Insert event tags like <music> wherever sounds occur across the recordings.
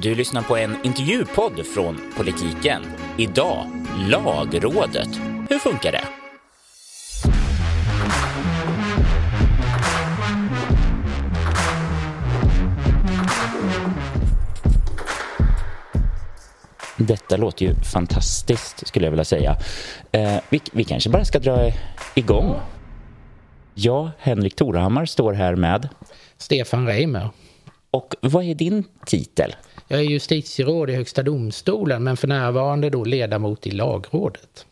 Du lyssnar på en intervjupodd från Politiken. Idag, Lagrådet. Hur funkar det? Detta låter ju fantastiskt skulle jag vilja säga. Eh, vi, vi kanske bara ska dra igång. Jag, Henrik Torehammar, står här med Stefan Reimer. Och vad är din titel? Jag är justitieråd i Högsta domstolen men för närvarande då ledamot i lagrådet.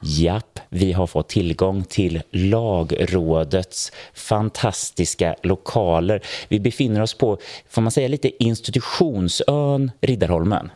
Japp, vi har fått tillgång till lagrådets fantastiska lokaler. Vi befinner oss på, får man säga lite institutionsön Riddarholmen.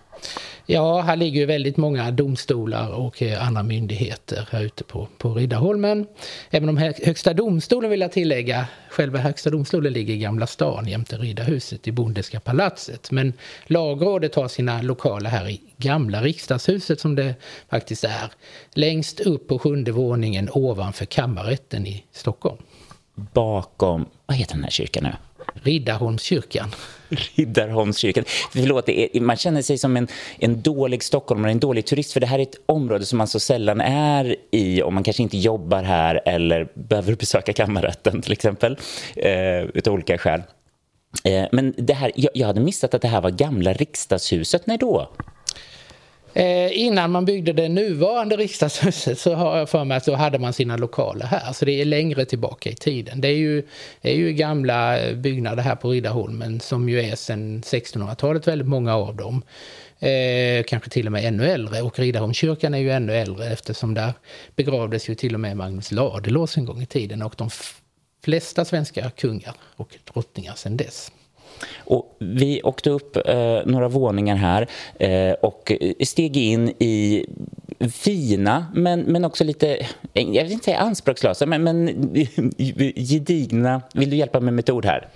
Ja, här ligger ju väldigt många domstolar och eh, andra myndigheter här ute på, på Riddarholmen. Även om Högsta domstolen vill jag tillägga, själva Högsta domstolen ligger i Gamla stan jämte Riddarhuset i Bondeska palatset. Men lagrådet har sina lokaler här i Gamla riksdagshuset som det faktiskt är. Längst upp på sjunde våningen ovanför kammarrätten i Stockholm. Bakom, vad heter den här kyrkan nu? Riddarholmskyrkan. Riddarholmskyrkan. Förlåt, är, man känner sig som en, en dålig stockholmare, en dålig turist. För det här är ett område som man så sällan är i om man kanske inte jobbar här eller behöver <laughs> besöka kammarrätten till exempel. Eh, utav olika skäl. Eh, men det här, jag, jag hade missat att det här var gamla riksdagshuset. När då? Eh, innan man byggde det nuvarande riksdagshuset så har jag för mig att då hade man sina lokaler här. Så det är längre tillbaka i tiden. Det är ju, är ju gamla byggnader här på Riddarholmen som ju är sedan 1600-talet, väldigt många av dem. Eh, kanske till och med ännu äldre. Och Riddarholmskyrkan är ju ännu äldre eftersom där begravdes ju till och med Magnus Ladulås en gång i tiden. Och de flesta svenska kungar och drottningar sedan dess. Och vi åkte upp eh, några våningar här eh, och steg in i fina, men, men också lite, eh, jag vill inte säga anspråkslösa, men, men <laughs> gedigna. Vill du hjälpa mig med ett ord här?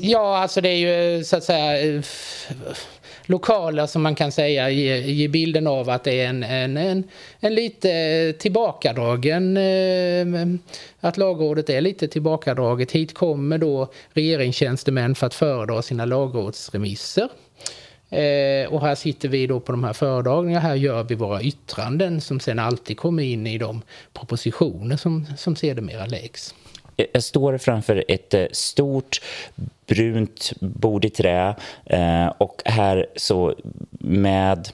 Ja, alltså det är ju så att säga eh, lokaler som man kan säga ger, ger bilden av att det är en, en, en, en lite tillbakadragen, eh, att lagrådet är lite tillbakadraget. Hit kommer då regeringstjänstemän för att föredra sina lagrådsremisser. Eh, och här sitter vi då på de här föredragningarna, här gör vi våra yttranden som sen alltid kommer in i de propositioner som, som sedermera läggs. Jag står framför ett eh, stort brunt bord i trä eh, och här så med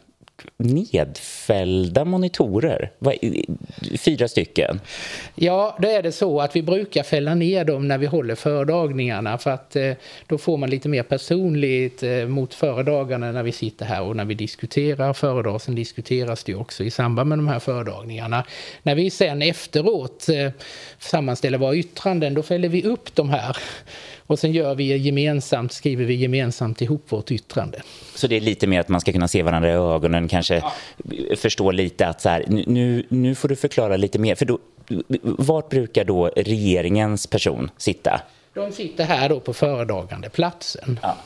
nedfällda monitorer. Fyra stycken. Ja, då är det så att vi brukar fälla ner dem när vi håller föredragningarna för att eh, då får man lite mer personligt eh, mot föredragarna när vi sitter här och när vi diskuterar föredrag. Sen diskuteras det också i samband med de här föredragningarna. När vi sen efteråt eh, sammanställer våra yttranden, då fäller vi upp de här och sen gör vi gemensamt, skriver vi gemensamt ihop vårt yttrande. Så det är lite mer att man ska kunna se varandra i ögonen, kanske ja. förstå lite att så här, nu, nu får du förklara lite mer. För då, vart brukar då regeringens person sitta? De sitter här då på föredragande platsen. Ja.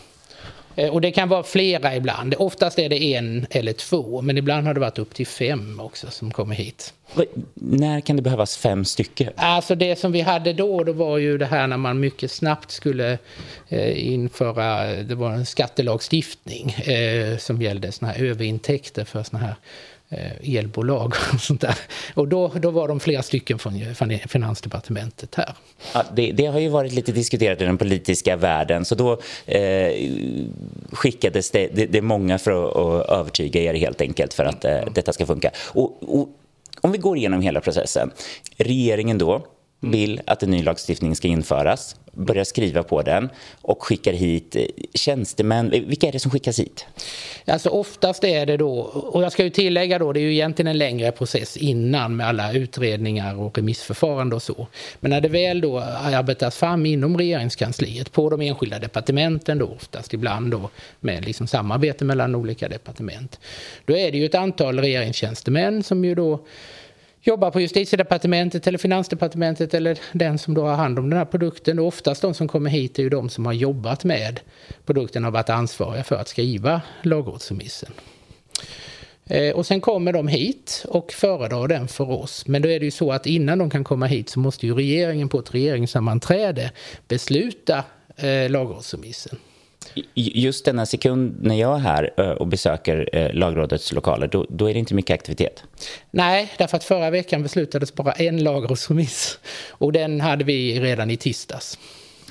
Eh, och det kan vara flera ibland. Oftast är det en eller två, men ibland har det varit upp till fem också som kommer hit. När kan det behövas fem stycken? Alltså det som vi hade då, det var ju det här när man mycket snabbt skulle eh, införa, det var en skattelagstiftning eh, som gällde såna här överintäkter för såna här Eh, elbolag och <laughs> sånt där. Och då, då var de flera stycken från, från Finansdepartementet här. Ja, det, det, har ju varit lite diskuterat i den politiska världen så då eh, skickades det, det, det många för att, att, övertyga er helt enkelt för att eh, detta ska funka. Och, och, om vi går igenom hela processen. Regeringen då vill att en ny lagstiftning ska införas börjar skriva på den och skickar hit eh, tjänstemän. Eh, vilka är det som skickas hit? Alltså oftast är det då, och jag ska ju tillägga då, det är ju egentligen en längre process innan med alla utredningar och remissförfarande och så. Men när det väl då arbetas fram inom regeringskansliet på de enskilda departementen då oftast, ibland då med liksom samarbete mellan olika departement. Då är det ju ett antal regeringstjänstemän som ju då jobbar på justitiedepartementet eller finansdepartementet eller den som då har hand om den här produkten. Och oftast de som kommer hit är ju de som har jobbat med produkten och varit ansvariga för att skriva lagrådsremissen. Eh, och sen kommer de hit och föredrar den för oss. Men då är det ju så att innan de kan komma hit så måste ju regeringen på ett regeringssammanträde besluta eh, lagrådsremissen. Just denna sekund när jag är här och besöker lagrådets lokaler, då, då, är det inte mycket aktivitet? Nej, därför att förra veckan beslutades bara en lagrådsremiss och den hade vi redan i tisdags.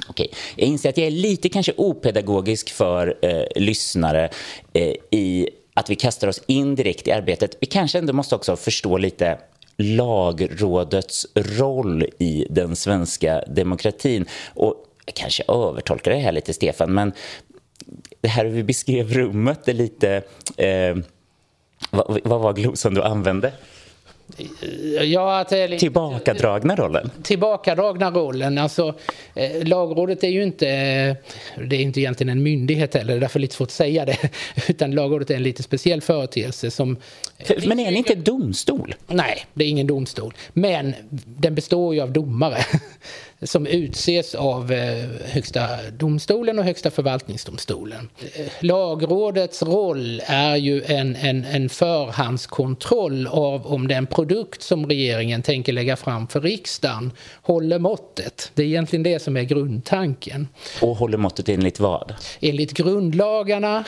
Okej, jag inser att jag är lite kanske opedagogisk för eh, lyssnare eh, i att vi kastar oss in direkt i arbetet. Vi kanske ändå måste också förstå lite lagrådets roll i den svenska demokratin. Och jag kanske övertolkar det här lite, Stefan, men det här vi beskrev rummet är lite... Eh, vad, vad var glosan du använde? Ja, att det är lite, tillbakadragna rollen? Tillbakadragna rollen. Alltså, eh, lagrådet är ju inte, det är inte egentligen en myndighet heller, det är därför lite svårt att säga det. <laughs> Utan lagrådet är en lite speciell företeelse som... Men är det inte domstol? Nej, det är ingen domstol. Men den består ju av domare <laughs> som utses av eh, Högsta domstolen och Högsta förvaltningsdomstolen. Eh, lagrådets roll är ju en, en, en förhandskontroll av om den produkt som regeringen tänker lägga fram för riksdagen håller måttet. Det är egentligen det som är grundtanken. Och håller måttet enligt vad? Enligt grundlagarna,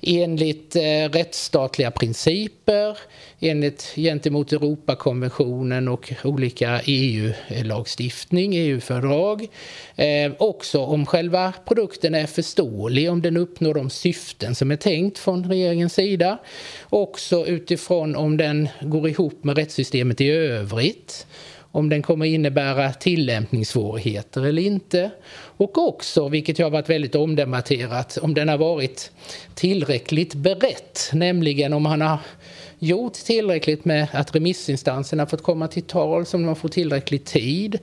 enligt eh, rättsstatliga principer, enligt gentemot Europakonventionen och olika EU-lagstiftning, EU-fördrag. Eh, också om själva produkten är förståelig, om den uppnår de syften som är tänkt från regeringens sida. Också utifrån om den går ihop med rättssystemet i övrigt om den kommer innebära tillämpningssvårigheter eller inte. Och också, vilket har varit väldigt omdebatterat, om den har varit tillräckligt berett, nämligen om man har gjort tillräckligt med att remissinstanserna fått komma till tal, om man får tillräcklig tid,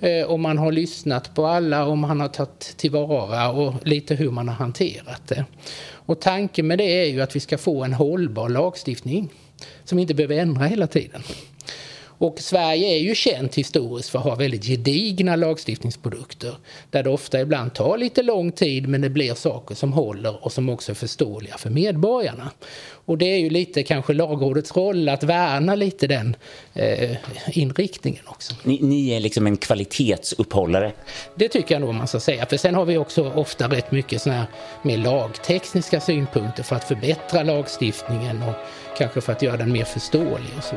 eh, om man har lyssnat på alla, om man har tagit tillvara och lite hur man har hanterat det. Och tanken med det är ju att vi ska få en hållbar lagstiftning som inte behöver ändra hela tiden. Och Sverige är ju känt historiskt för att ha väldigt gedigna lagstiftningsprodukter där det ofta ibland tar lite lång tid men det blir saker som håller och som också är förståeliga för medborgarna. Och det är ju lite kanske lagrådets roll att värna lite den eh, inriktningen också. Ni, ni, är liksom en kvalitetsuppehållare? Det tycker jag nog man ska säga. För sen har vi också ofta rätt mycket såna här mer lagtekniska synpunkter för att förbättra lagstiftningen och kanske för att göra den mer förståelig och så.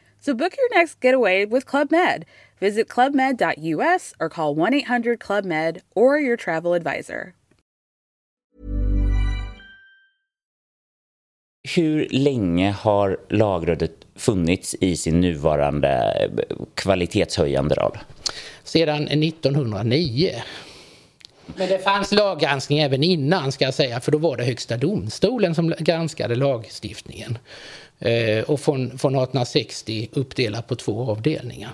So book your next getaway with Club Med. Visit clubmed.us or call 1 800 Club Med or your travel advisor. Hur länge har Lagrådet funnits i sin nuvarande kvalitetshöjande roll? Sedan 1909. Men det fanns laggranskning även innan ska jag säga, för då var det Högsta domstolen som granskade lagstiftningen. Eh, och från, från 1860 uppdelat på två avdelningar.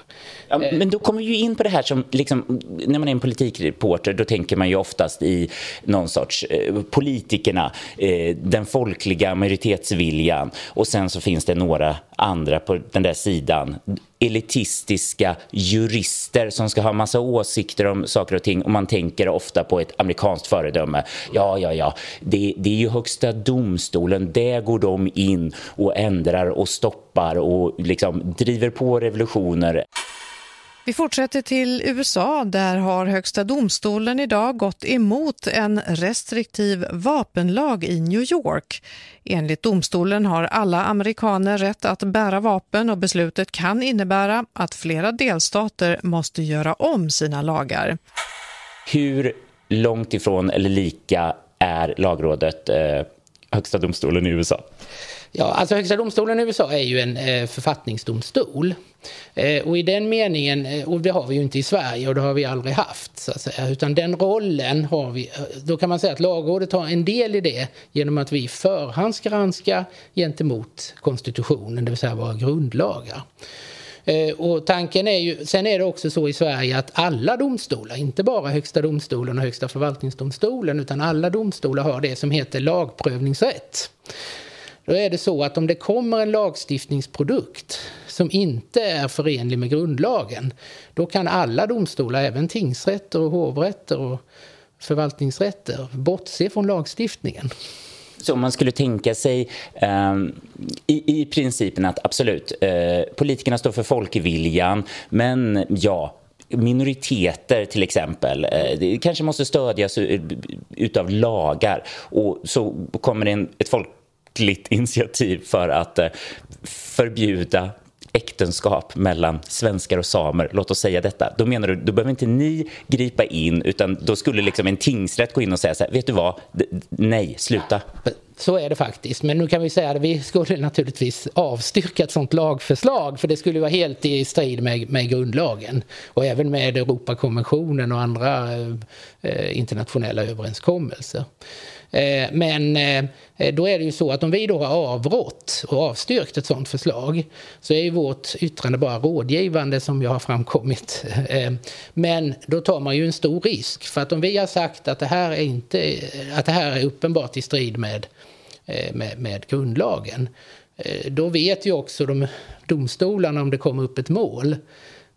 Ja, men då kommer vi ju in på det här som, liksom, när man är en politikreporter, då tänker man ju oftast i någon sorts eh, politikerna, eh, den folkliga majoritetsviljan och sen så finns det några andra på den där sidan elitistiska jurister som ska ha massa åsikter om saker och ting och man tänker ofta på ett amerikanskt föredöme. Ja, ja, ja, det, det är ju högsta domstolen, där går de in och ändrar och stoppar och liksom driver på revolutioner. Vi fortsätter till USA. Där har Högsta domstolen idag gått emot en restriktiv vapenlag i New York. Enligt domstolen har alla amerikaner rätt att bära vapen och beslutet kan innebära att flera delstater måste göra om sina lagar. Hur långt ifrån eller lika är lagrådet eh, Högsta domstolen i USA? Ja, alltså Högsta domstolen i USA är ju en eh, författningsdomstol. Eh, och i den meningen, eh, och det har vi ju inte i Sverige och det har vi aldrig haft, så att säga, utan den rollen har vi, eh, då kan man säga att lagrådet har en del i det genom att vi förhandsgranskar gentemot konstitutionen, det vill säga våra grundlagar. Eh, och tanken är ju, sen är det också så i Sverige att alla domstolar, inte bara Högsta domstolen och Högsta förvaltningsdomstolen, utan alla domstolar har det som heter lagprövningsrätt. Då är det så att om det kommer en lagstiftningsprodukt som inte är förenlig med grundlagen, då kan alla domstolar, även tingsrätter och hovrätter och förvaltningsrätter, bortse från lagstiftningen. Så om man skulle tänka sig eh, i, i principen att absolut, eh, politikerna står för folkviljan, men ja, minoriteter till exempel, eh, det kanske måste stödjas utav lagar och så kommer det en, ett folkligt <laughs> initiativ för att eh, förbjuda äktenskap mellan svenskar och samer, låt oss säga detta, då menar du, då behöver inte ni gripa in utan då skulle liksom en tingsrätt gå in och säga så här, vet du vad, nej, sluta. Så är det faktiskt. Men nu kan vi säga att vi skulle naturligtvis avstyrka ett sådant lagförslag för det skulle vara helt i strid med, med grundlagen och även med Europakonventionen och andra eh, eh internationella överenskommelser. Eh, men eh, då är det ju så att om vi då har avrått och avstyrkt ett sådant förslag så är ju vårt yttrande bara rådgivande som jag har framkommit. <laughs> Eh, men då tar man ju en stor risk för att om vi har sagt att det här är, inte, att det här är uppenbart i strid med, med, med grundlagen då vet ju också de domstolarna om det kommer upp ett mål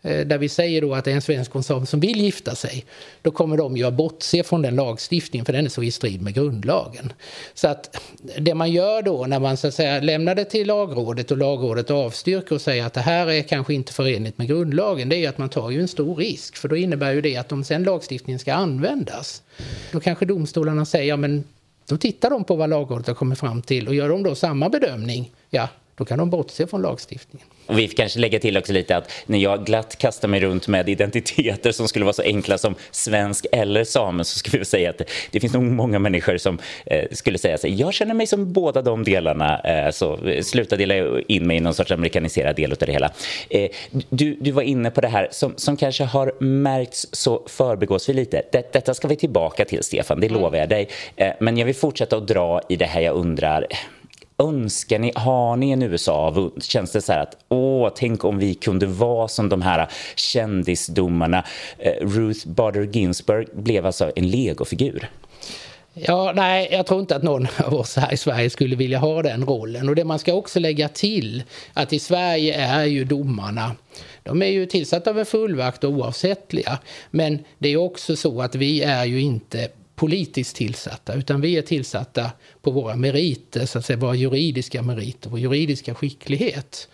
Eh, där vi säger då att det är en svensk konsum som vill gifta sig, då kommer de ju att bortse från den lagstiftningen för den är så i strid med grundlagen. Så att det man gör då när man så att säga lämnar det till lagrådet och lagrådet avstyrker och säger att det här är kanske inte förenligt med grundlagen, det är ju att man tar ju en stor risk för då innebär ju det att om sen lagstiftningen ska användas, då kanske domstolarna säger ja men då tittar de på vad lagrådet har kommit fram till och gör de då samma bedömning, ja då kan de bortse från lagstiftningen. Och vi kanske lägga till också lite att när jag glatt kastar mig runt med identiteter som skulle vara så enkla som svensk eller same så skulle vi säga att det finns nog många människor som eh, skulle säga sig jag känner mig som båda de delarna eh, så sluta dela in mig i någon sorts amerikaniserad del av det hela. Eh, du, du var inne på det här som, som kanske har märkts så förbegås vi lite. Det, detta ska vi tillbaka till Stefan, det lovar jag dig. Eh, men jag vill fortsätta att dra i det här jag undrar önskar ni, har ni en USA-avund? Känns det så här att åh, tänk om vi kunde vara som de här kändisdomarna. Eh, Ruth Bader Ginsburg blev alltså en legofigur. Ja, nej, jag tror inte att någon av oss här i Sverige skulle vilja ha den rollen. Och det man ska också lägga till att i Sverige är ju domarna de är ju tillsatta av en fullvakt och oavsättliga. Men det är också så att vi är ju inte politiskt tillsatta utan vi är tillsatta på våra meriter, så att säga, våra juridiska meriter, vår juridiska skicklighet.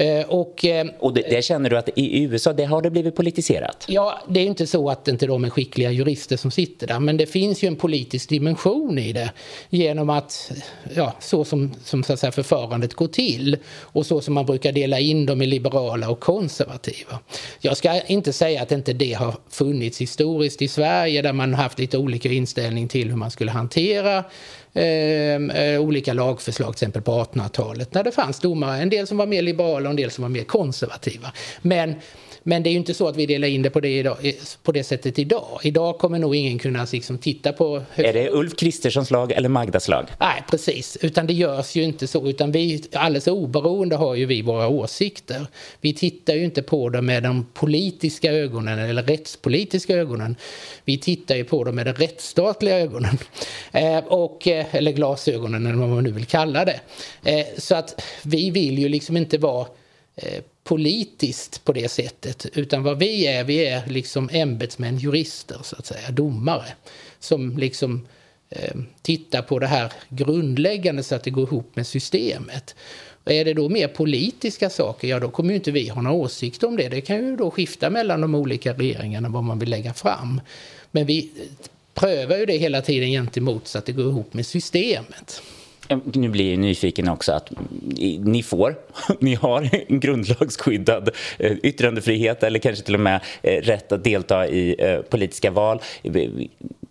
Eh, och, eh, och det, det, känner du att i USA det har det blivit politiserat? Ja, det är inte så att inte de är skickliga jurister som sitter där men det finns ju en politisk dimension i det genom att, ja, så som, som så att säga, förfarandet går till och så som man brukar dela in dem i liberala och konservativa. Jag ska inte säga att inte det har funnits historiskt i Sverige där man haft lite olika inställning till hur man skulle hantera Ehm, eh, olika lagförslag, till exempel på 1800-talet, när det fanns domare, en del som var mer liberala och en del som var mer konservativa. Men men det är ju inte så att vi delar in det på det, idag, på det sättet idag. Idag kommer nog ingen kunna liksom titta på... Är det Ulf Kristerssons lag eller Magdas lag? Nej, precis. Utan det görs ju inte så. Utan vi, alldeles oberoende har ju vi våra åsikter. Vi tittar ju inte på dem med de politiska ögonen eller rättspolitiska ögonen. Vi tittar ju på dem med de rättsstatliga ögonen. <laughs> Eh, och, eh, eller glasögonen eller vad man nu vill kalla det. Eh, så att vi vill ju liksom inte vara eh, politiskt på det sättet. Utan vad vi är, vi är liksom ämbetsmän, jurister, så att säga, domare. Som liksom eh, tittar på det här grundläggande så att det går ihop med systemet. Och är det då mer politiska saker, ja då kommer ju inte vi ha några åsikter om det. Det kan ju då skifta mellan de olika regeringarna vad man vill lägga fram. Men vi prövar ju det hela tiden gentemot så att det går ihop med systemet. Ehm, nu blir jag nyfiken också att mm, ni får, <laughs> ni har en grundlagsskyddad eh, yttrandefrihet eller kanske till och med eh, rätt att delta i eh, politiska val.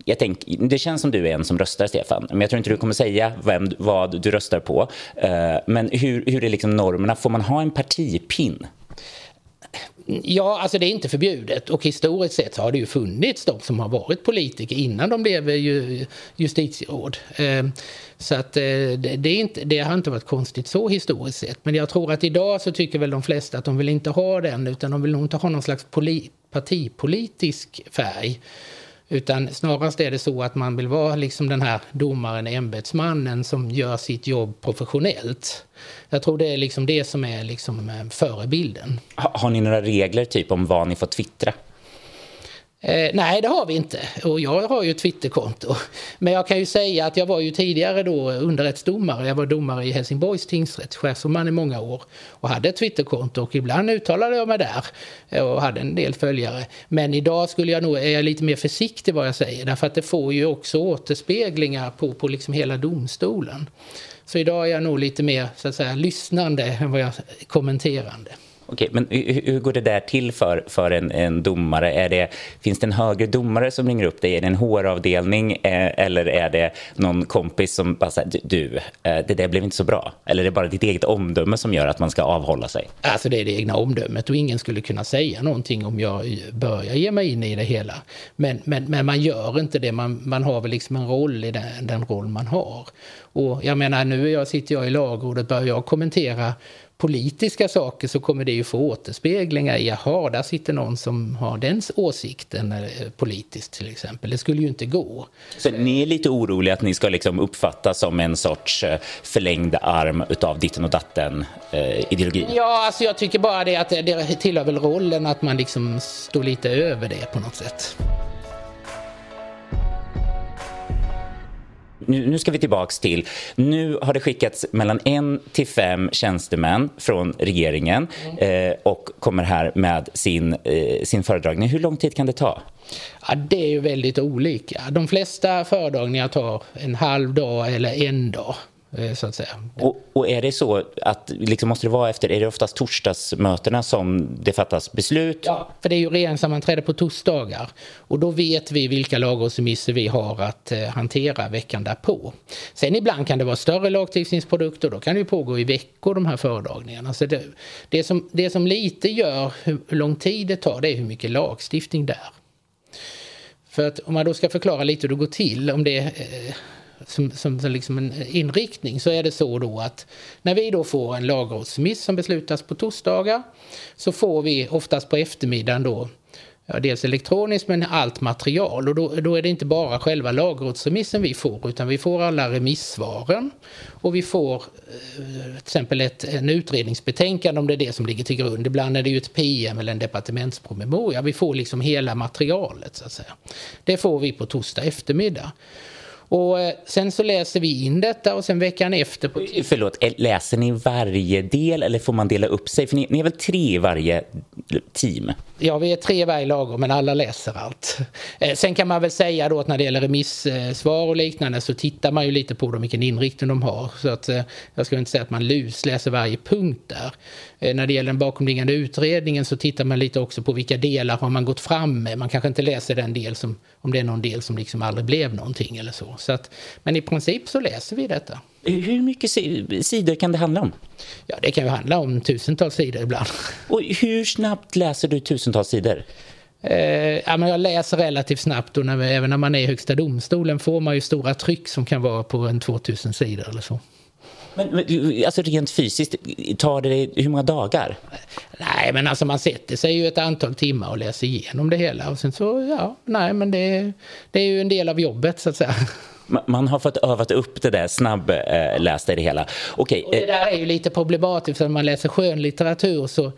Jag tänk, det känns som du är en som röstar, Stefan. Men jag tror inte du kommer säga vem, vad du röstar på. Men hur, hur är liksom normerna? Får man ha en partipin? Ja, alltså det är inte förbjudet och historiskt sett har det ju funnits de som har varit politiker innan de blev eh, ju justitieråd. Eh, så att eh, det, är inte, det har inte varit konstigt så historiskt sett. Men jag tror att idag så tycker väl de flesta att de vill inte ha den utan de vill nog inte ha någon slags poli, partipolitisk färg. Utan snarast är det så att man vill vara liksom den här domaren, ämbetsmannen som gör sitt jobb professionellt. Jag tror det är liksom det som är liksom eh, förebilden. förebilden. Har ni några regler typ om vad ni får twittra? Eh, nej, det har vi inte. Och jag har ju ett Twitterkonto. Men jag kan ju säga att jag var ju tidigare då underrättsdomare. Jag var domare i Helsingborgs tingsrätt, chefsomman i många år. Och hade ett Twitterkonto och ibland uttalade jag mig där. Eh, och hade en del följare. Men idag skulle jag nog, är jag lite mer försiktig vad jag säger. Därför att det får ju också återspeglingar på, på liksom hela domstolen. Så idag är jag nog lite mer så att säga lyssnande än vad jag kommenterande. Okej, men hur går det där till för, för en, en domare? Är det, finns det en högre domare som ringer upp dig? Är det en HR-avdelning eh, eller är det någon kompis som bara säger du, eh, det där blev inte så bra? Eller är det bara ditt eget omdöme som gör att man ska avhålla sig? Alltså det är det egna omdömet och ingen skulle kunna säga någonting om jag börjar ge mig in i det hela. Men, men, men man gör inte det, man, man har väl liksom en roll i den, den roll man har. Och jag menar, nu jag, sitter jag i lagrådet, börjar jag kommentera politiska saker så kommer det ju få återspeglingar i, jaha, där sitter någon som har den åsikten eh, politiskt till exempel. Det skulle ju inte gå. Så ni är lite oroliga att ni ska liksom uppfattas som en sorts eh, förlängd arm utav ditten och datten eh, ideologi? Ja, alltså jag tycker bara det att det tillhör väl rollen att man liksom står lite över det på något sätt. Nu, nu ska vi tillbaks till, nu har det skickats mellan en till fem tjänstemän från regeringen mm. eh, och kommer här med sin, eh, sin föredragning. Hur lång tid kan det ta? Ja, det är ju väldigt olika. De flesta föredragningar tar en halv dag eller en dag. Eh, så att säga. Och, och, är det så att liksom måste det vara efter, är det oftast torsdagsmötena som det fattas beslut? Ja, för det är ju regeringssammanträde på torsdagar och då vet vi vilka lagrådsremisser vi har att eh, hantera veckan därpå. Sen ibland kan det vara större lagstiftningsprodukter, då kan det ju pågå i veckor de här föredragningarna. Så det, det, som, det som lite gör hur lång tid det tar, det är hur mycket lagstiftning det är. För att om man då ska förklara lite hur det går till, om det eh, som, som, som liksom en eh, inriktning så är det så då att när vi då får en lagrådsremiss som beslutas på torsdagar så får vi oftast på eftermiddagen då ja, dels elektroniskt men allt material och då, då är det inte bara själva lagrådsremissen vi får utan vi får alla remissvaren och vi får eh, till exempel ett en utredningsbetänkande om det är det som ligger till grund. Ibland är det ju ett PM eller en departementspromemoria. Vi får liksom hela materialet så att säga. Det får vi på torsdag eftermiddag. Och eh, sen så läser vi in detta och sen veckan efter... På eh, Förlåt, eh, läser ni varje del eller får man dela upp sig? För ni, ni är väl tre i varje team? Ja, vi är tre i varje lager, men alla läser allt. Eh, sen kan man väl säga då att när det gäller remissvar och liknande så tittar man ju lite på dem, vilken inriktning de har. Så att eh, jag skulle inte säga att man lusläser varje punkt där. Eh, när det gäller den bakomliggande utredningen så tittar man lite också på vilka delar har man gått fram med. Man kanske inte läser den del som, om det är någon del som liksom aldrig blev någonting eller så. Så att, men i princip så läser vi detta. Hur mycket sidor kan det handla om? Ja, det kan ju handla om tusentals sidor ibland. Och hur snabbt läser du tusentals sidor? Eh, ja, men jag läser relativt snabbt och när, även när man är i Högsta domstolen får man ju stora tryck som kan vara på en 2000 sidor eller så. Men, men alltså rent fysiskt, tar det hur många dagar? Nej, men alltså man sätter sig ju ett antal timmar och läser igenom det hela. Och sen så, ja, nej, men det, det är ju en del av jobbet så att säga. Man har fått övat upp det där snabblästa i det hela. Okay. Och det där är ju lite problematiskt, för när man läser skönlitteratur så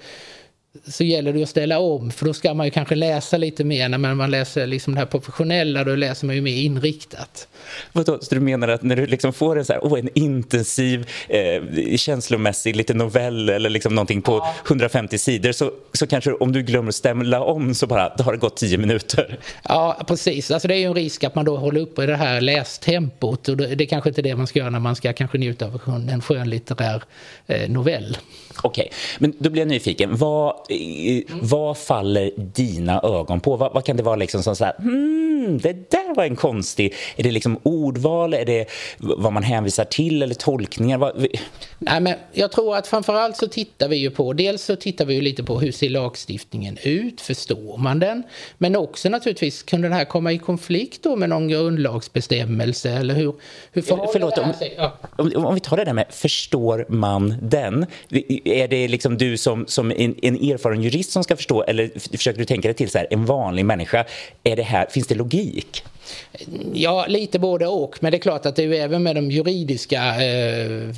så gäller det att ställa om för då ska man ju kanske läsa lite mer när man läser liksom det här professionella då läser man ju mer inriktat. Vadå, så du menar att när du liksom får en, så här, oh, en intensiv eh, känslomässig liten novell eller liksom någonting på ja. 150 sidor så, så kanske om du glömmer att stämla om så bara, då har det gått 10 minuter. Ja, precis. Alltså det är ju en risk att man då håller uppe det här lästempot och det är kanske inte det man ska göra när man ska kanske njuta av en skönlitterär eh, novell. Okej, okay. men då blir jag nyfiken. Vad vad faller dina ögon på? Vad, vad, kan det vara liksom som så här, hmm, det där var en konstig... Är det liksom ordval? Är det vad man hänvisar till eller tolkningar? Vad... Nej, men jag tror att framförallt så tittar vi ju på, dels så tittar vi ju lite på hur ser lagstiftningen ut, förstår man den? Men också naturligtvis, kunde den här komma i konflikt då med någon grundlagsbestämmelse eller hur, hur Förlåt, om, ja. om, om, vi tar det där med förstår man den? Är det liksom du som, som en, en erfaren jurist som ska förstå eller försöker du tänka dig till så här, en vanlig människa? Är det här, finns det logik? Ja, lite både och. Men det är klart att det är även med de juridiska eh,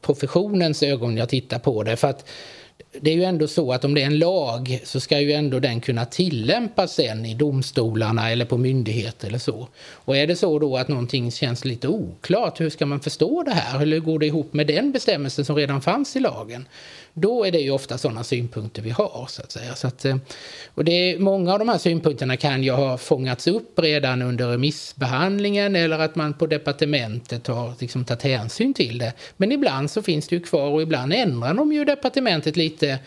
professionens ögon jag tittar på det. För att det är ju ändå så att om det är en lag så ska ju ändå den kunna tillämpas sen i domstolarna eller på myndigheter eller så. Och är det så då att någonting känns lite oklart, hur ska man förstå det här? Hur går det ihop med den bestämmelsen som redan fanns i lagen? Då är det ju ofta sådana synpunkter vi har. Så att säga. Så att, eh, och det är, många av de här synpunkterna kan ju ha fångats upp redan under remissbehandlingen eller att man på departementet har liksom tagit hänsyn till det. Men ibland så finns det ju kvar och ibland ändrar de ju departementet lite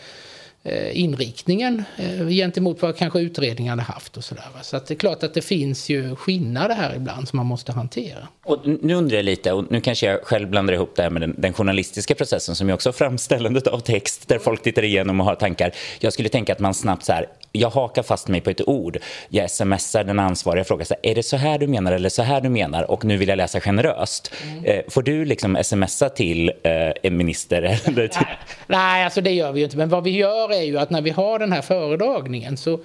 Eh, inriktningen eh, gentemot vad kanske utredningen hade haft och sådär. Så att det är klart att det finns ju skillnader här ibland som man måste hantera. Och nu undrar jag lite, och nu kanske jag själv blandar ihop det här med den, den journalistiska processen som ju också framställandet av text där folk tittar igenom och har tankar. Jag skulle tänka att man snabbt så här, jag hakar fast mig på ett ord. Jag smsar den ansvariga frågar så här, är det så här du menar eller så här du menar och nu vill jag läsa generöst. Mm. Eh, får du liksom smsa till eh, en minister? <laughs> Eller till... Nej, nej, alltså det gör vi ju inte. Men vad vi gör är ju att när vi har den här föredragningen så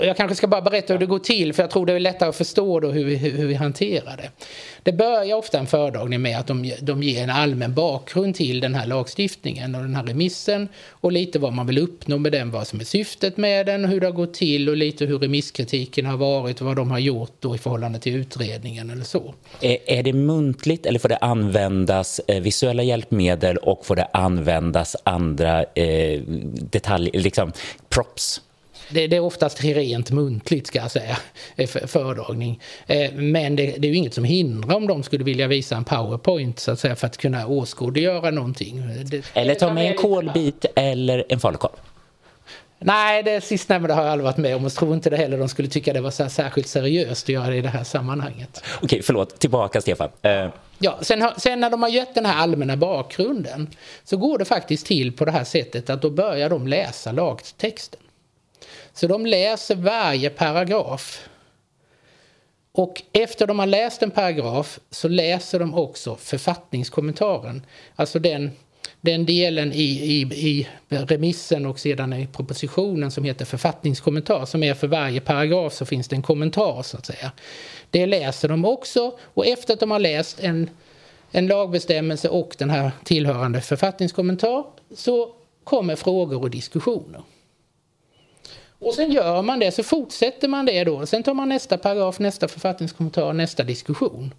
jag kanske ska bara berätta hur det går till för jag tror det är lättare att förstå då hur vi, hur vi hanterar det. Det börjar ofta en föredragning med att de, de ger en allmän bakgrund till den här lagstiftningen och den här remissen och lite vad man vill uppnå med den, vad som är syftet med den, hur det har gått till och lite hur remisskritiken har varit och vad de har gjort då i förhållande till utredningen eller så. Är, är det muntligt eller får det användas eh, visuella hjälpmedel och får det användas andra eh, detaljer, liksom props? Det, det, är oftast rent muntligt ska jag säga, eh, föredragning. Eh, men det, det, är ju inget som hindrar om de skulle vilja visa en powerpoint så att säga för att kunna åskådliggöra någonting. eller ta med en kolbit eller en falukorv. Nej, det sistnämnda har jag aldrig varit med om och tror inte det heller de skulle tycka det var så särskilt seriöst att göra det i det här sammanhanget. Okej, förlåt. Tillbaka Stefan. Uh. Ja, sen, sen, när de har gett den här allmänna bakgrunden så går det faktiskt till på det här sättet att då börjar de läsa lagtexten. Så de läser varje paragraf. Och efter de har läst en paragraf så läser de också författningskommentaren. Alltså den, den delen i, i, i remissen och sedan i propositionen som heter författningskommentar som är för varje paragraf så finns det en kommentar så att säga. Det läser de också och efter att de har läst en, en lagbestämmelse och den här tillhörande författningskommentar så kommer frågor och diskussioner. Och sen gör man det, så fortsätter man det då. Sen tar man nästa paragraf, nästa författningskommentar, nästa diskussion.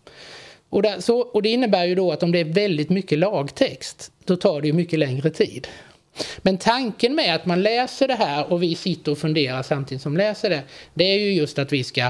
Och, där, så, och det innebär ju då att om det är väldigt mycket lagtext, då tar det ju mycket längre tid. Men tanken med att man läser det här och vi sitter och funderar samtidigt som läser det, det är ju just att vi ska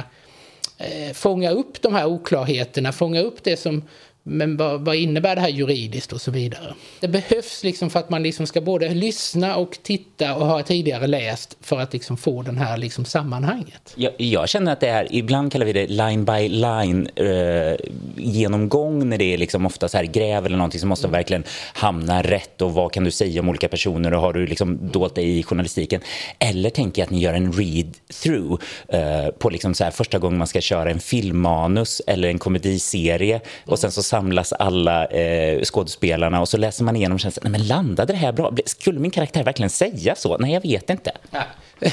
eh, fånga upp de här oklarheterna, fånga upp det som men vad, vad, innebär det här juridiskt och så vidare? Det behövs liksom för att man liksom ska både lyssna och titta och ha tidigare läst för att liksom få den här liksom sammanhanget. Jag, jag känner att det är, ibland kallar vi det line by line eh, genomgång när det är liksom ofta så här gräv eller någonting som måste mm. verkligen hamna rätt och vad kan du säga om olika personer och har du liksom dolt dig i journalistiken? Eller tänker jag att ni gör en read-through eh, på liksom så här första gången man ska köra en filmmanus eller en komediserie och sen så samlas alla eh, skådespelarna och så läser man igenom och känner, nej men landade det här bra? Skulle min karaktär verkligen säga så? Nej, jag vet inte. Ja. <laughs>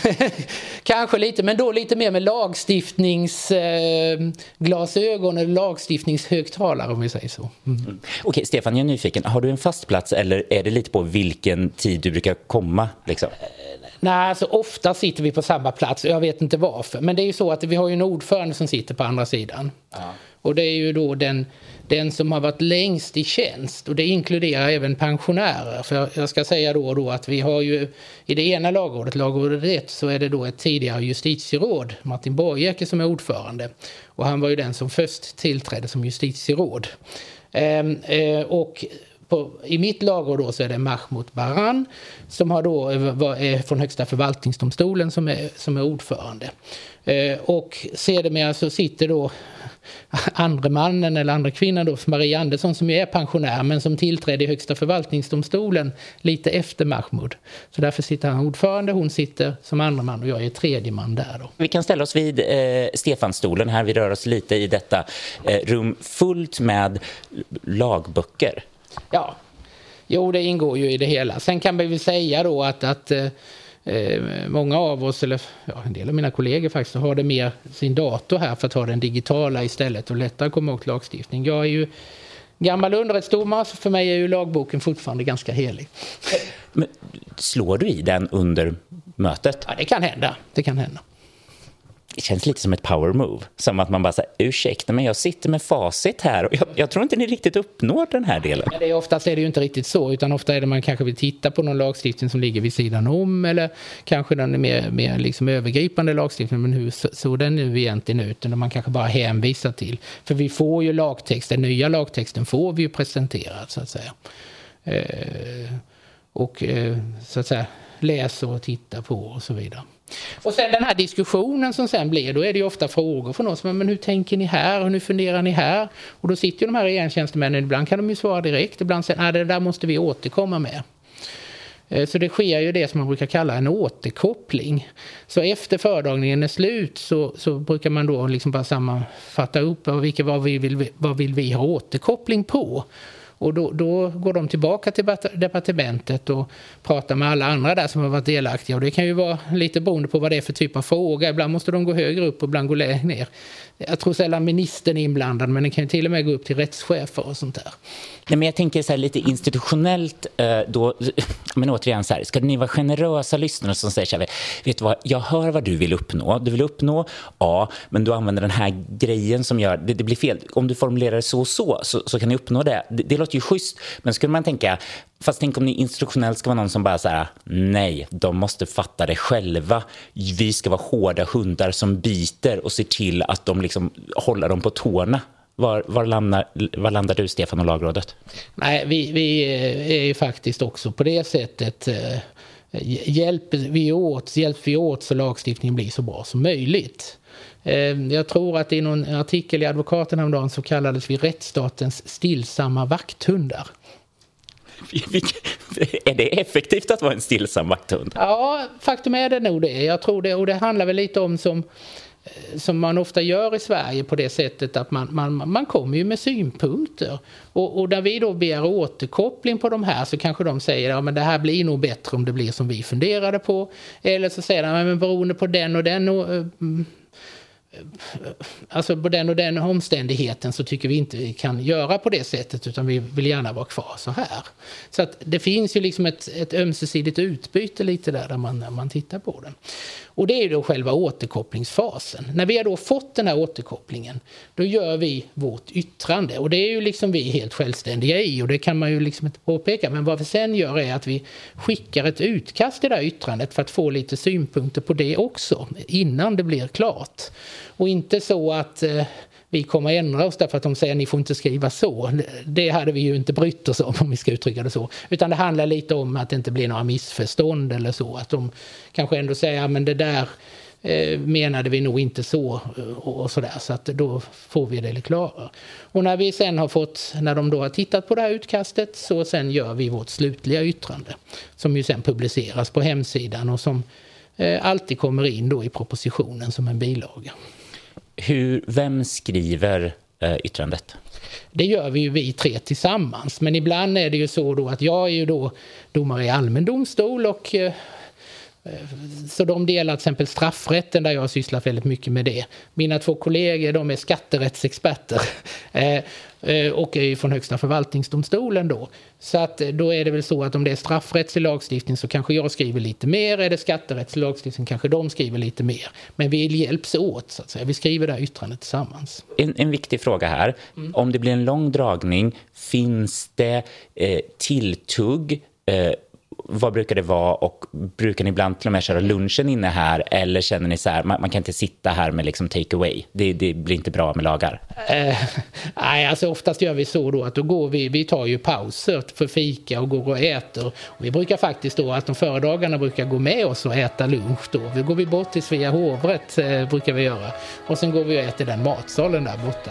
Kanske lite, men då lite mer med lagstiftningsglasögon eh, eller lagstiftningshögtalare om vi säger så. Mm. Mm. Okej, Stefan, jag är nyfiken. Har du en fast plats eller är det lite på vilken tid du brukar komma? Liksom? Nej, alltså ofta sitter vi på samma plats. Jag vet inte varför. Men det är ju så att vi har ju en ordförande som sitter på andra sidan. Ja. Och det är ju då den den som har varit längst i tjänst och det inkluderar även pensionärer. För jag ska säga då och då att vi har ju i det ena lagrådet, lagrådet 1, så är det då ett tidigare justitieråd, Martin Borgecke, som är ordförande. Och han var ju den som först tillträdde som justitieråd. Eh, eh, och på, I mitt lagråd då så är det Mahmoud Baran som har då, eh, är från Högsta förvaltningsdomstolen som är, som är ordförande. Eh, och sedermera så sitter då <laughs> andre mannen eller andra kvinnan då, Marie Andersson som ju är pensionär men som tillträdde i Högsta förvaltningsdomstolen lite efter Mahmoud. Så därför sitter han ordförande, hon sitter som andre man och jag är tredje man där. Då. Vi kan ställa oss vid eh, Stefanstolen här, vi rör oss lite i detta eh, rum fullt med lagböcker. Ja, jo det ingår ju i det hela. Sen kan vi väl säga då att, att eh, Eh, många av oss, eller ja, en del av mina kollegor faktiskt, har det mer sin dator här för att ha den digitala istället och lättare komma åt lagstiftning. Jag är ju gammal underrättsdomare, så för mig är ju lagboken fortfarande ganska helig. Men slår du i den under mötet? Ja, det kan hända. Det kan hända det känns lite som ett power move. Som att man bara säger, ursäkta men jag sitter med facit här och jag, jag, tror inte ni riktigt uppnår den här delen. Ja, det är, oftast är det ju inte riktigt så, utan ofta är det man kanske vill titta på någon lagstiftning som ligger vid sidan om eller kanske den är mer, mer liksom övergripande lagstiftningen. men hur såg den nu egentligen ut? Eller man kanske bara hänvisar till. För vi får ju lagtext, den nya lagtexten får vi ju presenterad så att säga. Eh, och eh, så att säga läser och tittar på och så vidare. Och sen den här diskussionen som sen blir, då är det ju ofta frågor från oss. Men hur tänker ni här? Hur funderar ni här? Och då sitter ju de här regeringstjänstemännen, ibland kan de ju svara direkt, ibland säger att det där måste vi återkomma med. Eh, så det sker ju det som man brukar kalla en återkoppling. Så efter föredragningen är slut så, så brukar man då liksom bara sammanfatta upp vilka, vad, vi vill, vad vill vi ha återkoppling på. Och då, då, går de tillbaka till departementet och pratar med alla andra där som har varit delaktiga. Och det kan ju vara lite beroende på vad det är för typ av fråga. Ibland måste de gå högre upp och ibland gå lägre ner. Jag tror sällan ministern är inblandad, men den kan ju till och med gå upp till rättschefer och sånt där. Nej, men jag tänker så här, lite institutionellt eh, då, <laughs> men återigen så här, ska ni vara generösa lyssnare som säger så här, vet du vad, jag hör vad du vill uppnå, du vill uppnå A, men du använder den här grejen som gör, det, det blir fel, om du formulerar det så och så, så, så kan ni uppnå det. det. det låter ju schysst, men skulle man tänka, fast tänk om ni institutionellt ska vara någon som bara så här, nej, de måste fatta det själva, vi ska vara hårda hundar som biter och ser till att de liksom håller dem på tårna. Var, var, landar, var landar du, Stefan, och lagrådet? Nej, vi, vi eh, är ju faktiskt också på det sättet eh, hjälper vi åt, hjälper vi åt så lagstiftningen blir så bra som möjligt. Eh, jag tror att i någon artikel i Advokaten häromdagen så kallades vi rättsstatens stillsamma vakthundar. <laughs> är det effektivt att vara en stillsam vakthund? Ja, faktum är det nog det. Jag tror det. Och det handlar väl lite om som som man ofta gör i Sverige på det sättet att man, man, man kommer ju med synpunkter. Och, och när vi då begär återkoppling på de här så kanske de säger att ja, det här blir nog bättre om det blir som vi funderade på. Eller så säger de men beroende på den och den och, mm, alltså på den och den omständigheten så tycker vi inte vi kan göra på det sättet utan vi vill gärna vara kvar så här. Så att det finns ju liksom ett, ett ömsesidigt utbyte lite där, när man, när man tittar på den. Och det är då själva återkopplingsfasen. När vi har då fått den här återkopplingen, då gör vi vårt yttrande. Och det är ju liksom vi helt självständiga i och det kan man ju liksom inte påpeka. Men vad vi sen gör är att vi skickar ett utkast till det här yttrandet för att få lite synpunkter på det också innan det blir klart. Och inte så att eh, vi kommer ändra oss därför att de säger att ni får inte skriva så. Det hade vi ju inte brytt oss om om vi ska uttrycka det så. Utan det handlar lite om att det inte blir några missförstånd eller så. Att de kanske ändå säger att det där eh, menade vi nog inte så eh, och sådär. Så att då får vi det klarare. Och när vi sen har fått, när de då har tittat på det här utkastet så sen gör vi vårt slutliga yttrande. Som ju sen publiceras på hemsidan och som eh, alltid kommer in då i propositionen som en bilaga. Hur, vem skriver eh, yttrandet? Det gör vi ju vi tre tillsammans. Men ibland är det ju så då att jag är ju då domare i allmän domstol och eh, så de delar till exempel straffrätten där jag har sysslat väldigt mycket med det. Mina två kollegor de är skatterättsexperter <laughs> eh, eh, och är från Högsta förvaltningsdomstolen då. Så att då är det väl så att om det är straffrättslig lagstiftning så kanske jag skriver lite mer. Är det skatterättslig lagstiftning kanske de skriver lite mer. Men vi hjälps åt så att säga. Vi skriver det här yttrandet tillsammans. En, en viktig fråga här. Mm. Om det blir en lång dragning, finns det eh, tilltugg eh, vad brukar det vara och brukar ni ibland till och med köra lunchen inne här eller känner ni så här, man, man kan inte sitta här med liksom take away, det, det blir inte bra med lagar? Eh, <laughs> nej, alltså oftast gör vi så då att då går vi, vi tar ju pauser för fika och går och äter. Och vi brukar faktiskt då att de föredragarna brukar gå med oss och äta lunch då. Vi går vi bort till Svea hovrätt eh, brukar vi göra och sen går vi och äter den matsalen där borta.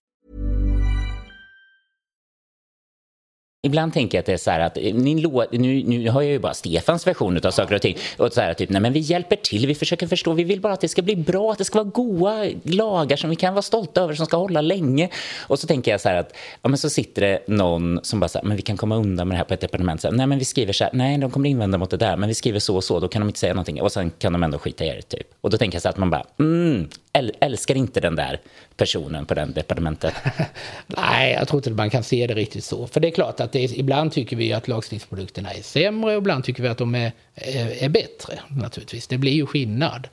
Ibland tänker jag att det är så här att eh, ni nu, nu har jag ju bara Stefans version av saker och ting. Och så här typ, nej men vi hjälper till, vi försöker förstå, vi vill bara att det ska bli bra, att det ska vara goda lagar som vi kan vara stolta över, som ska hålla länge. Och så tänker jag så här att, ja men så sitter det någon som bara så här, men vi kan komma undan med det här på ett departement. Så här, nej men vi skriver så här, nej de kommer invända mot det där, men vi skriver så och så, då kan de inte säga någonting. Och sen kan de ändå skita i det typ. Och då tänker jag så här att man bara, mm, älskar inte den där personen på den departementet? <laughs> Nej, jag tror inte man kan se det riktigt så. För det är klart att det är, ibland tycker vi att lagstiftningsprodukterna är sämre och ibland tycker vi att de är, är, är bättre. Naturligtvis, det blir ju skillnad.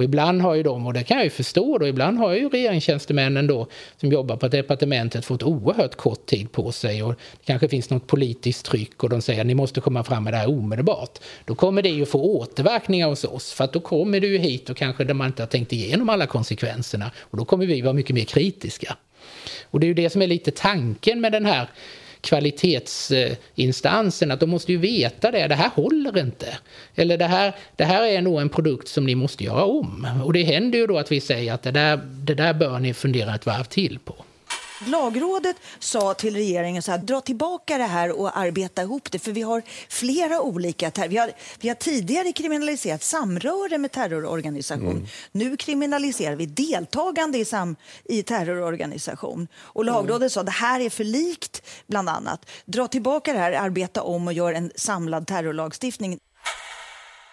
Och ibland har ju de, och det kan jag ju förstå då, ibland har ju regeringstjänstemännen då som jobbar på departementet fått oerhört kort tid på sig och det kanske finns något politiskt tryck och de säger att ni måste komma fram med det här omedelbart. Då kommer det ju få återverkningar hos oss för att då kommer det ju hit och kanske där man inte har tänkt igenom alla konsekvenserna och då kommer vi vara mycket mer kritiska. Och det är ju det som är lite tanken med den här kvalitetsinstansen att de måste ju veta det. Det här håller inte. Eller det här, det här är nog en produkt som ni måste göra om. Och det händer ju då att vi säger att det där, det där bör ni fundera ett varv till på. Lagrådet sa till regeringen så här, dra tillbaka det här och arbeta ihop det, för vi har flera olika... Vi har, vi har tidigare kriminaliserat samröre med terrororganisation. Mm. Nu kriminaliserar vi deltagande i, sam, i terrororganisation. Och Lagrådet mm. sa det här är för likt, bland annat. Dra tillbaka det här, arbeta om och gör en samlad terrorlagstiftning.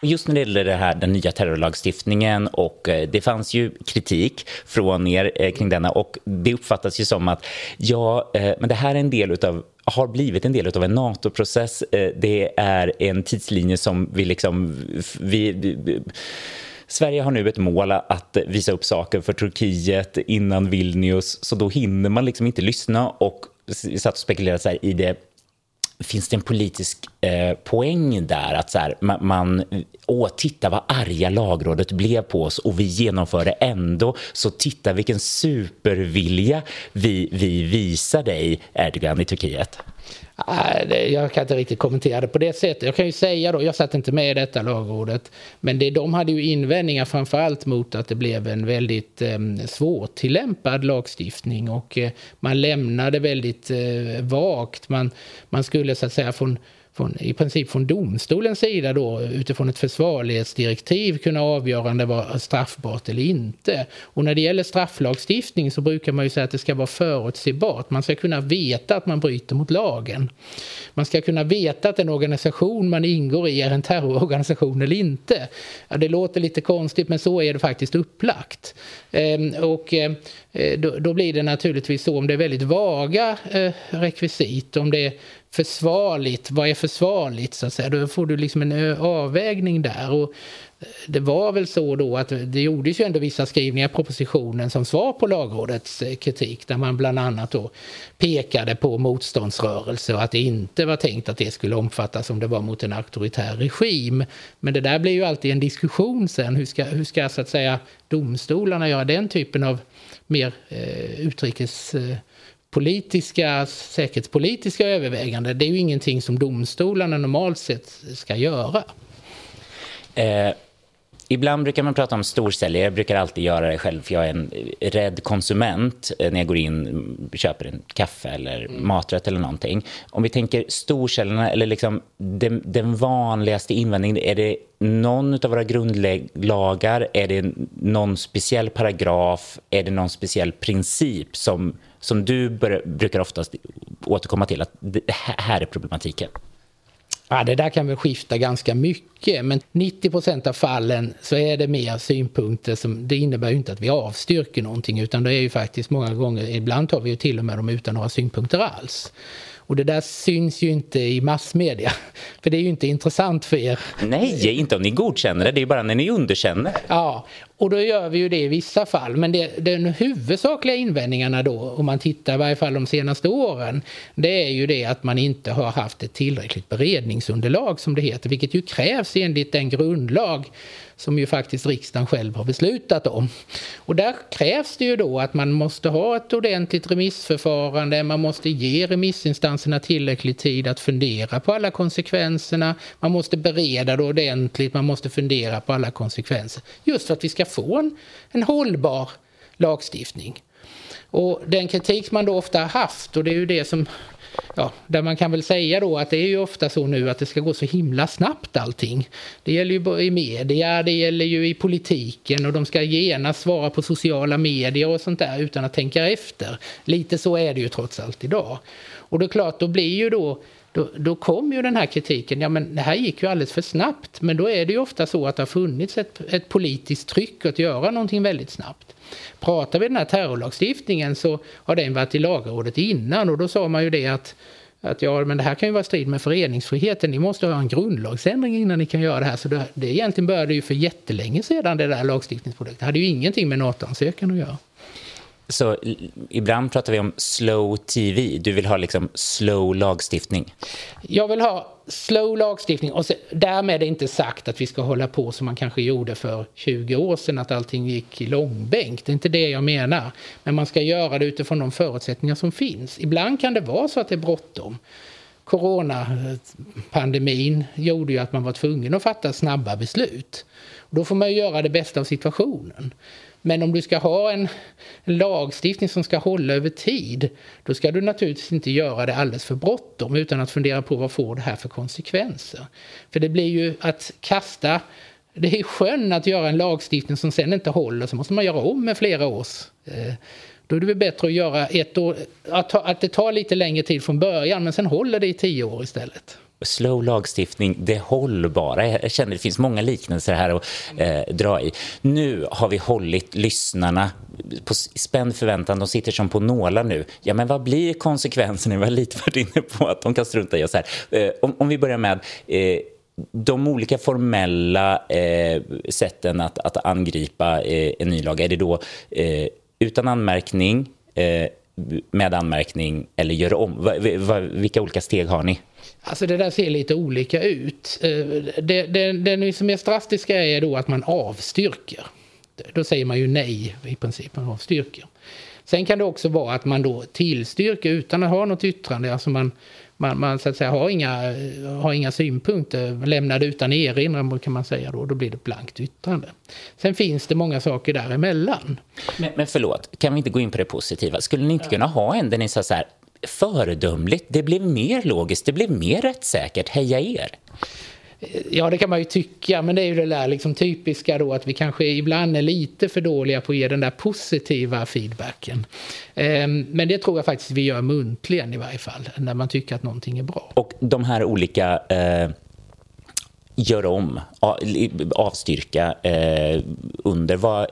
Just när det gäller det här, den nya terrorlagstiftningen och eh, det fanns ju kritik från er eh, kring denna och det uppfattas ju som att ja, eh, men det här är en del utav har blivit en del av en NATO-process. Det är en tidslinje som vi liksom... Vi, vi, Sverige har nu ett mål att visa upp saker för Turkiet innan Vilnius, så då hinner man liksom inte lyssna och satt och spekulerade så i det finns det en politisk eh, poäng där att så här, man, man åh, titta vad arga lagrådet blev på oss och vi genomför det ändå, så titta vilken supervilja vi, vi visar dig, Erdogan i Turkiet. Jag kan inte riktigt kommentera det på det sättet. Jag kan ju säga då, jag satt inte med i detta lagrådet, men det, de hade ju invändningar framförallt mot att det blev en väldigt eh, svårtillämpad lagstiftning och eh, man lämnade väldigt eh, vagt. Man, man skulle så att säga från från, i princip från domstolens sida då utifrån ett försvarlighetsdirektiv kunna avgöra om det var straffbart eller inte. Och när det gäller strafflagstiftning så brukar man ju säga att det ska vara förutsägbart. Man ska kunna veta att man bryter mot lagen. Man ska kunna veta att den organisation man ingår i är en terrororganisation eller inte. Ja, det låter lite konstigt men så är det faktiskt upplagt. Ehm, och eh, då, då, blir det naturligtvis så om det är väldigt vaga eh, rekvisit, om det är försvarligt, vad är försvarligt så att säga, då får du liksom en eh, avvägning där. Och eh, det var väl så då att eh, det gjordes ju ändå vissa skrivningar i propositionen som svar på lagrådets kritik där man bland annat då pekade på motståndsrörelse och att det inte var tänkt att det skulle omfattas om det var mot en auktoritär regim. Men det där blir ju alltid en diskussion sen. Hur ska, hur ska så att säga domstolarna göra den typen av mer eh, utrikes eh, politiska, säkerhetspolitiska överväganden, det är ju ingenting som domstolarna normalt sett ska göra. Eh, ibland brukar man prata om storsäljare, jag brukar alltid göra det själv för jag är en rädd konsument eh, när jag går in och köper en kaffe eller mm. maträtt eller någonting. Om vi tänker storsäljarna eller liksom den, den vanligaste invändningen, är det någon av våra grundlagar, är det någon speciell paragraf, är det någon speciell princip som som du bör, brukar oftast återkomma till, att det här är problematiken? Ja, det där kan väl skifta ganska mycket, men 90 procent av fallen så är det mer synpunkter som, det innebär ju inte att vi avstyrker någonting utan det är ju faktiskt många gånger, ibland tar vi ju till och med dem utan några synpunkter alls. Och det där syns ju inte i massmedia, <laughs> för det är ju inte intressant för er. Nej, inte om ni godkänner det, det är ju bara när ni underkänner. Ja, och då gör vi ju det i vissa fall. Men det, den huvudsakliga invändningarna då, om man tittar i varje fall de senaste åren, det är ju det att man inte har haft ett tillräckligt beredningsunderlag som det heter, vilket ju krävs enligt den grundlag som ju faktiskt riksdagen själv har beslutat om. Och där krävs det ju då att man måste ha ett ordentligt remissförfarande, man måste ge remissinstanserna tillräcklig tid att fundera på alla konsekvenserna, man måste bereda det ordentligt, man måste fundera på alla konsekvenser. Just för att vi ska få en, en hållbar lagstiftning. Och den kritik man då ofta har haft, och det är ju det som ja, där man kan väl säga då att det är ju ofta så nu att det ska gå så himla snabbt allting. Det gäller ju i media, det gäller ju i politiken och de ska genast svara på sociala medier och sånt där utan att tänka efter. Lite så är det ju trots allt idag. Och det är klart, då blir ju då då, då kom ju den här kritiken, ja men det här gick ju alldeles för snabbt. Men då är det ju ofta så att det har funnits ett, ett politiskt tryck att göra någonting väldigt snabbt. Pratar vi den här terrorlagstiftningen så har den varit i lagrådet innan och då sa man ju det att att ja, men det här kan ju vara strid med föreningsfriheten. Ni måste ha en grundlagsändring innan ni kan göra det här. Så det, det egentligen började ju för jättelänge sedan det där lagstiftningsprojektet. Det hade ju ingenting med NATO-ansökan att göra. Så ibland pratar vi om slow TV. Du vill ha liksom slow lagstiftning? Jag vill ha slow lagstiftning och så, därmed är inte sagt att vi ska hålla på som man kanske gjorde för 20 år sedan, att allting gick i långbänk. Det är inte det jag menar. Men man ska göra det utifrån de förutsättningar som finns. Ibland kan det vara så att det är bråttom. Coronapandemin gjorde ju att man var tvungen att fatta snabba beslut. då får man göra det bästa av situationen. Men om du ska ha en, lagstiftning som ska hålla över tid, då ska du naturligtvis inte göra det alldeles för bråttom utan att fundera på vad får det här för konsekvenser. För det blir ju att kasta det är sjön att göra en lagstiftning som sen inte håller, så måste man göra om med flera års. Eh, då är det väl bättre att göra ett år, att det tar lite längre tid från början men sen håller det i tio år istället slow lagstiftning, det hållbara. Jag känner det finns många liknelser här att eh, dra i. Nu har vi hållit lyssnarna på spänd förväntan. De sitter som på nålar nu. Ja, men vad blir konsekvenserna? Vi har lite varit inne på att de kan strunta i oss här. Eh, om, om, vi börjar med eh, de olika formella eh, sätten att, att angripa eh, en ny lag. Är det då eh, utan anmärkning, eh, med anmärkning eller gör om? Va, va, vilka olika steg har ni? Alltså det där ser lite olika ut. Eh, det det, det, det är drastiska är då att man avstyrker. Då säger man ju nej i princip, man avstyrker. Sen kan det också vara att man då tillstyrker utan att ha något yttrande. Alltså man, man, man så att säga, har, inga, har inga synpunkter, lämnar det utan erinran kan man säga då, då blir det blankt yttrande. Sen finns det många saker däremellan. Men, men förlåt, kan vi inte gå in på det positiva? Skulle ni inte kunna ha en där ni sa så här, föredömligt, det blev mer logiskt, det blev mer rättssäkert, heja er! Ja, det kan man ju tycka, men det är ju det där liksom typiska då att vi kanske ibland är lite för dåliga på att ge den där positiva feedbacken. Ehm, men det tror jag faktiskt vi gör muntligen i varje fall, när man tycker att någonting är bra. Och de här olika eh, gör om, avstyrka, eh, under, vad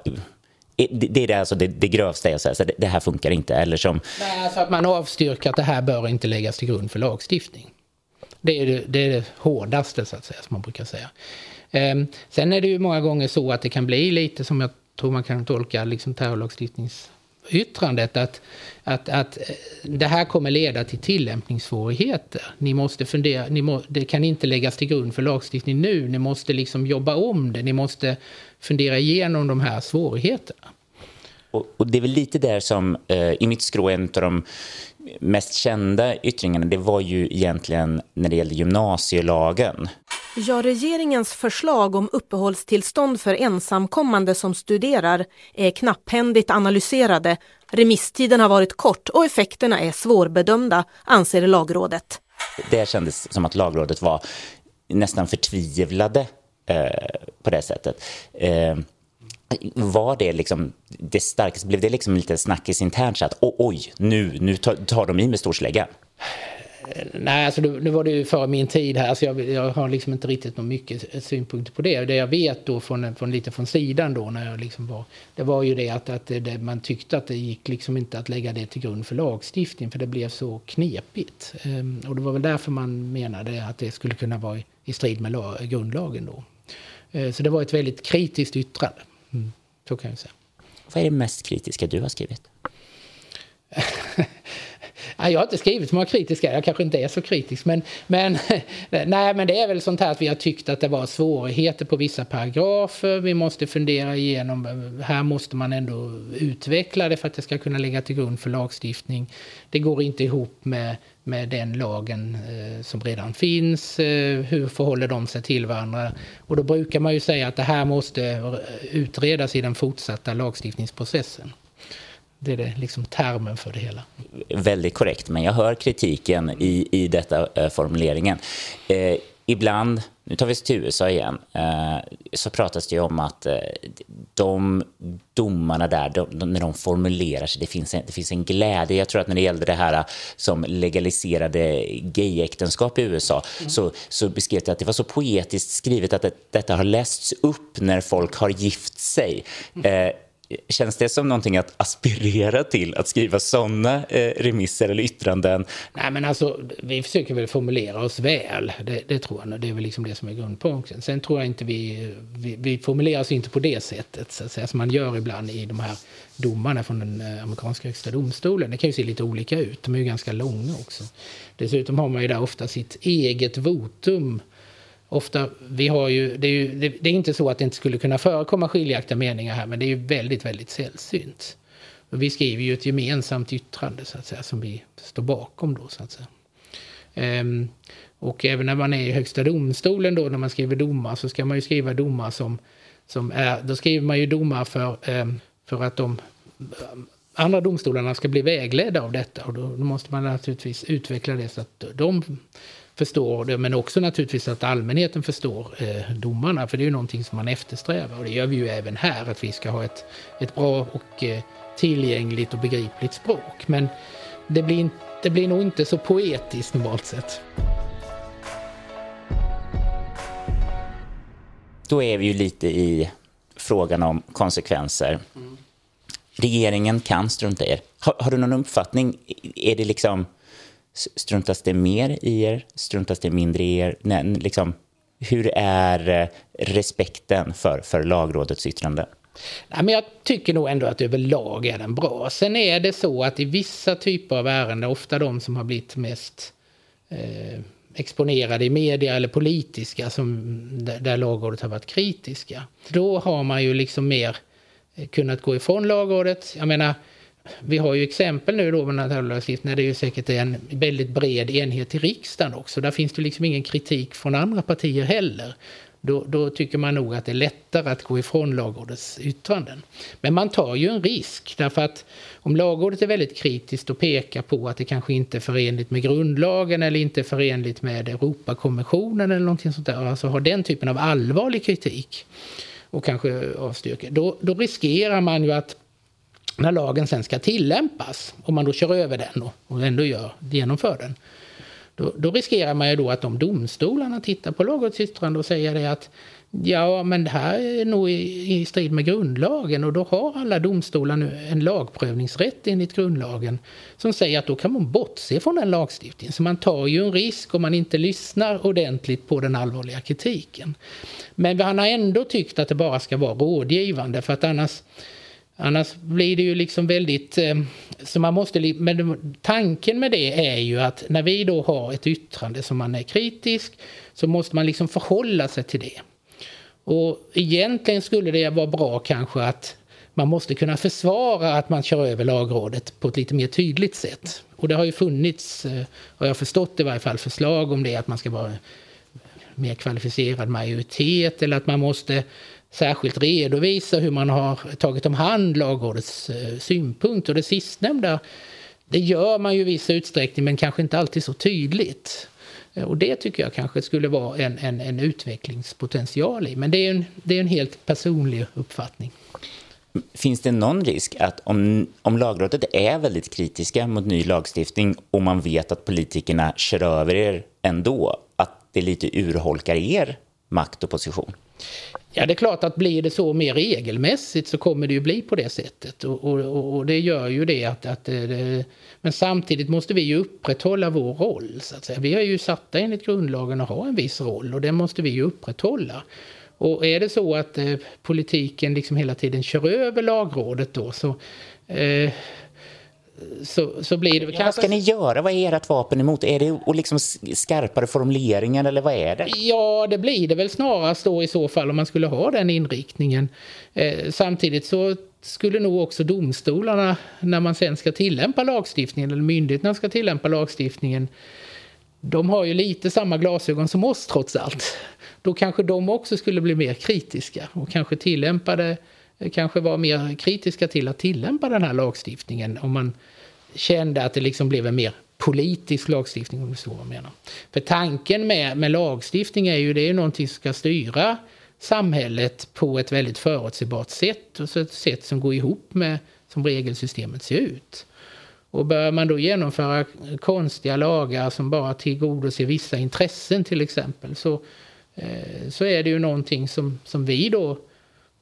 det är det, alltså det, det grövsta jag säger, så det, det, här funkar inte. Eller som... Nej, alltså att man avstyrker att det här bör inte läggas till grund för lagstiftning. Det är det, det, är det hårdaste så att säga, som man brukar säga. Eh, sen är det ju många gånger så att det kan bli lite som jag tror man kan tolka liksom terrorlagstiftningsyttrandet att, att, att eh, det här kommer leda till tillämpningssvårigheter. Ni måste fundera, ni må, det kan inte läggas till grund för lagstiftning nu, ni måste liksom jobba om det, ni måste fundera igenom de här svårigheterna. Och, och det är väl lite där som eh, i mitt skrå, en av de mest kända yttringarna, det var ju egentligen när det gällde gymnasielagen. Ja, regeringens förslag om uppehållstillstånd för ensamkommande som studerar är knapphändigt analyserade. Remisstiden har varit kort och effekterna är svårbedömda, anser lagrådet. Det kändes som att lagrådet var nästan förtvivlade eh, på det sättet. Eh, var det liksom det starkaste? Blev det liksom lite snackis internt så att oj, nu, nu tar, de i med storsläggan? nej, alltså nu var det ju före min tid här, så jag, jag har liksom inte riktigt någon mycket synpunkter på det. Det jag vet då från, från lite från sidan då när jag liksom var, det var ju det att, att det, man tyckte att det gick liksom inte att lägga det till grund för lagstiftning för det blev så knepigt. Ehm, och det var väl därför man menade att det skulle kunna vara i, i strid med lag, grundlagen då. Ehm, så det var ett väldigt kritiskt yttrande. Så kan jag säga. Vad är det mest kritiska du har skrivit? <laughs> jag har inte skrivit så många kritiska, jag kanske inte är så kritisk. Men, men, <laughs> nej, men det är väl sånt här att vi har tyckt att det var svårigheter på vissa paragrafer. Vi måste fundera igenom, här måste man ändå utveckla det för att det ska kunna ligga till grund för lagstiftning. Det går inte ihop med, med den lagen eh, som redan finns. Eh, hur förhåller de sig till varandra? Och då brukar man ju säga att det här måste utredas i den fortsatta lagstiftningsprocessen. Det är det, liksom termen för det hela. Väldigt korrekt, men jag hör kritiken i, i detta eh, formuleringen. Eh, Ibland, nu tar vi oss till USA igen, eh, så pratas det om att eh, de domarna där, de, de, när de formulerar sig, det finns, en, det finns en glädje. Jag tror att när det gällde det här eh, som legaliserade gayäktenskap i USA mm. så, så beskrev det att det var så poetiskt skrivet att det, detta har lästs upp när folk har gift sig. Mm. Känns det som någonting att aspirera till, att skriva såna eh, remisser eller yttranden? Nej, men alltså, vi försöker väl formulera oss väl, det, det tror jag. Det är väl liksom det som är grundpunkten. Sen tror jag inte vi, vi, vi formulerar oss inte på det sättet, så att säga, som man gör ibland i de här domarna från den eh, amerikanska högsta domstolen. Det kan ju se lite olika ut, de är ju ganska långa också. Dessutom har man ju där ofta sitt eget votum ofta, vi har ju, det, är ju, det, det, är inte så att det inte skulle kunna förekomma skiljaktiga meningar här, men det är ju väldigt, väldigt sällsynt. Och vi skriver ju ett gemensamt yttrande så att säga, som vi står bakom då så att säga. Ehm, och även när man är i Högsta domstolen då, när man skriver domar, så ska man ju skriva domar som, som är, då skriver man ju domar för, ehm, för att de andra domstolarna ska bli vägledda av detta och då, då måste man naturligtvis utveckla det så att de förstår det, men också naturligtvis att allmänheten förstår eh, domarna, för det är ju någonting som man eftersträvar. Och det gör vi ju även här, att vi ska ha ett, ett bra och eh, tillgängligt och begripligt språk. Men det blir, det blir nog inte så poetiskt normalt sett. Då är vi ju lite i frågan om konsekvenser. Mm. Regeringen kan strunta i er. Har, har, du någon uppfattning? Är det liksom Struntas det mer i er? Struntas det mindre i er? Nej, liksom, hur är eh, respekten för, för lagrådets yttrande? Nej, men jag tycker nog ändå att överlag är den bra. Sen är det så att i vissa typer av ärenden, ofta de som har blivit mest eh, exponerade i media eller politiska, som, där, där lagrådet har varit kritiska, då har man ju liksom mer eh, kunnat gå ifrån lagrådet. Jag menar, vi har ju exempel nu då med naturlagstiftning när det ju säkert är en väldigt bred enhet i riksdagen också. Där finns det liksom ingen kritik från andra partier heller. Då, då, tycker man nog att det är lättare att gå ifrån lagrådets yttranden. Men man tar ju en risk därför att om lagrådet är väldigt kritiskt och pekar på att det kanske inte är förenligt med grundlagen eller inte är förenligt med Europakonventionen eller någonting sånt där, alltså har den typen av allvarlig kritik och kanske avstyrker, då, då riskerar man ju att när lagen sen ska tillämpas, om man då kör över den och, och ändå gör, genomför den, då, då, riskerar man ju då att de domstolarna tittar på lagrådets yttrande och säger det att ja, men det här är nog i, i strid med grundlagen och då har alla domstolar nu en lagprövningsrätt enligt grundlagen som säger att då kan man bortse från den lagstiftningen. Så man tar ju en risk om man inte lyssnar ordentligt på den allvarliga kritiken. Men han har ändå tyckt att det bara ska vara rådgivande för att annars Annars blir det ju liksom väldigt... Eh, så man måste, men tanken med det är ju att när vi då har ett yttrande som man är kritisk så måste man liksom förhålla sig till det. Och egentligen skulle det vara bra kanske att man måste kunna försvara att man kör över lagrådet på ett lite mer tydligt sätt. Och det har ju funnits, eh, har jag förstått i varje fall, förslag om det att man ska vara mer kvalificerad majoritet eller att man måste särskilt redovisa hur man har tagit om hand lagrådets eh, synpunkter. Och det sistnämnda det gör man ju i viss utsträckning men kanske inte alltid så tydligt. Eh, och det tycker jag kanske skulle vara en, en, en utvecklingspotential i. Men det är en, det är en helt personlig uppfattning. Finns det någon risk att om, om lagrådet är väldigt kritiska mot ny lagstiftning och man vet att politikerna kör över er ändå, att det lite urholkar er makt och position? Ja, det är klart att blir det så mer regelmässigt så kommer det ju bli på det sättet. Och, och, och det gör ju det att... att eh, det, men samtidigt måste vi ju upprätthålla vår roll. Så att säga. Vi är ju satta enligt grundlagen att ha en viss roll och den måste vi ju upprätthålla. Och är det så att eh, politiken liksom hela tiden kör över lagrådet då så eh, så, så blir det ja, Vad ska ni göra? Vad är ert vapen emot? Är det och liksom skarpare formuleringar eller vad är det? Ja, det blir det väl snarast då i så fall om man skulle ha den inriktningen. Eh, samtidigt så skulle nog också domstolarna, när man sen ska tillämpa lagstiftningen, eller myndigheterna ska tillämpa lagstiftningen, de har ju lite samma glasögon som oss trots allt. Då kanske de också skulle bli mer kritiska och kanske tillämpa det kanske var mer kritiska till att tillämpa den här lagstiftningen om man kände att det liksom blev en mer politisk lagstiftning om du så vad jag menar. För tanken med, med lagstiftning är ju det är någonting som ska styra samhället på ett väldigt förutsägbart sätt och så ett sätt som går ihop med som regelsystemet ser ut. Och börjar man då genomföra konstiga lagar som bara tillgodoser vissa intressen till exempel så, eh, så är det ju någonting som, som vi då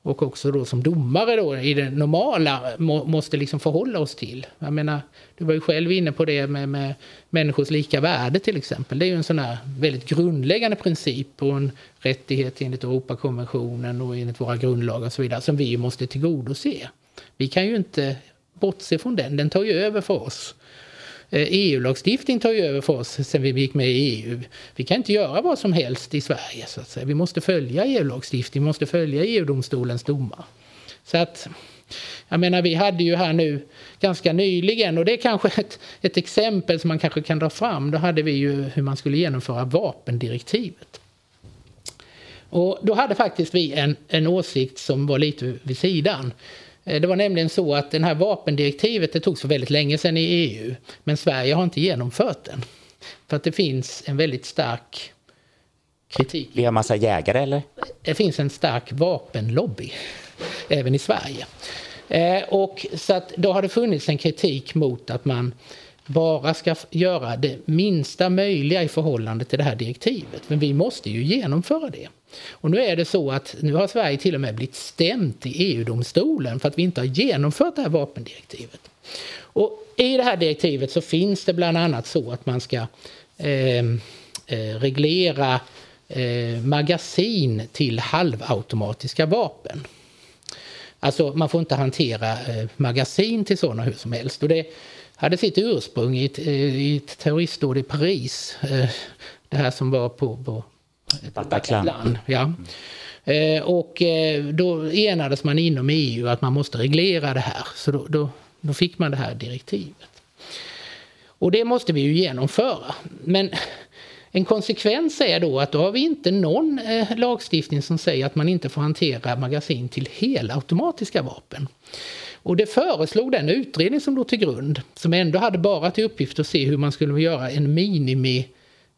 och också då som domare då i det normala må, måste liksom förhålla oss till. Jag menar, du var ju själv inne på det med, med människors lika värde till exempel. Det är ju en sån här väldigt grundläggande princip och en rättighet enligt Europakonventionen och enligt våra grundlagar och så vidare som vi måste tillgodose. Vi kan ju inte bortse från den, den tar ju över för oss. Eh, e EU-lagstiftning tar ju över för oss sen vi gick med i EU. Vi kan inte göra vad som helst i Sverige. Så att säga. Vi måste följa EU-lagstiftning, vi måste följa EU-domstolens domar. Så att, jag menar, vi hade ju här nu ganska nyligen, och det är kanske ett, ett exempel som man kanske kan dra fram, då hade vi ju hur man skulle genomföra vapendirektivet. Och då hade faktiskt vi en, en åsikt som var lite vid sidan. Eh, det var nämligen så att det här vapendirektivet det togs för väldigt länge sedan i EU. Men Sverige har inte genomfört den. För att det finns en väldigt stark kritik. Vi har massa jägare eller? Det finns en stark vapenlobby. Även i Sverige. Eh, och så att då har det funnits en kritik mot att man bara ska göra det minsta möjliga i förhållande till det här direktivet. Men vi måste ju genomföra det. Och nu är det så att nu har Sverige till och med blivit stämt i EU-domstolen för att vi inte har genomfört det här vapendirektivet. Och i det här direktivet så finns det bland annat så att man ska ehm, eh, reglera eh, magasin till halvautomatiska vapen. Alltså man får inte hantera eh, magasin till sådana hur som helst. Och det hade sitt ursprung i ett, eh, i ett terroristdåd i Paris. Eh, det här som var på, på Bataclan. Ja. Eh, och eh, då enades man inom EU att man måste reglera det här. Så då, då, då, fick man det här direktivet. Och det måste vi ju genomföra. Men en konsekvens är då att då har vi inte någon eh, lagstiftning som säger att man inte får hantera magasin till helautomatiska vapen. Och det föreslog den utredning som låg till grund, som ändå hade bara till uppgift att se hur man skulle göra en minimi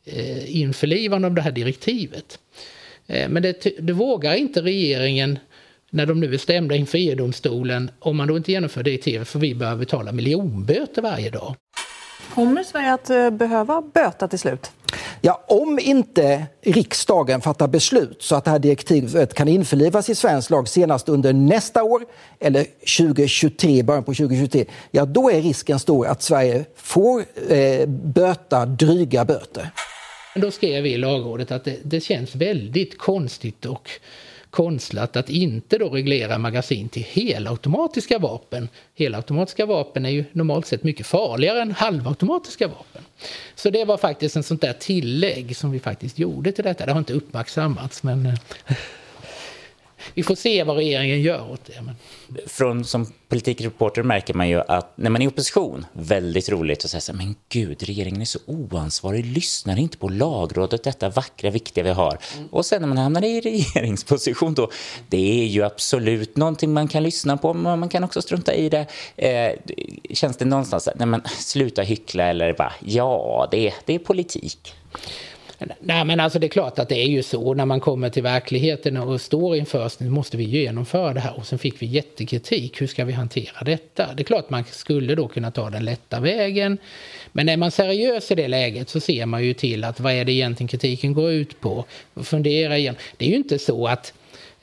eh, införlivande av det här direktivet. Eh, men det, det vågar inte regeringen när de nu är stämda inför EU-domstolen om man då inte genomför direktivet för vi behöver betala miljonböter varje dag. Kommer Sverige att eh, behöva böta till slut? Ja, om inte riksdagen fattar beslut så att det här direktivet kan införlivas i svensk lag senast under nästa år eller 2023, början på 2023, ja då är risken stor att Sverige får eh, böta dryga böter. Då skrev vi i lagrådet att det, det känns väldigt konstigt och konstlat att inte då reglera magasin till helautomatiska vapen. Helautomatiska vapen är ju normalt sett mycket farligare än halvautomatiska vapen. Så det var faktiskt en sånt där tillägg som vi faktiskt gjorde till detta. Det har inte uppmärksammats men eh, vi får se vad regeringen gör åt det. Men... Från, som politikreporter märker man ju att när man är i opposition, väldigt roligt att säga så här, men gud, regeringen är så oansvarig, lyssnar inte på lagrådet, detta vackra, viktiga vi har. Mm. Och sen när man hamnar i regeringsposition då, det är ju absolut någonting man kan lyssna på, men man kan också strunta i det. Eh, känns det någonstans, nej men sluta hyckla eller bara, ja, det, det är politik. Nej, men alltså det är klart att det är ju så när man kommer till verkligheten och står inför nu måste vi genomföra det här och sen fick vi jättekritik. Hur ska vi hantera detta? Det är klart man skulle då kunna ta den lätta vägen. Men är man seriös i det läget så ser man ju till att vad är det egentligen kritiken går ut på? Fundera igen. Det är ju inte så att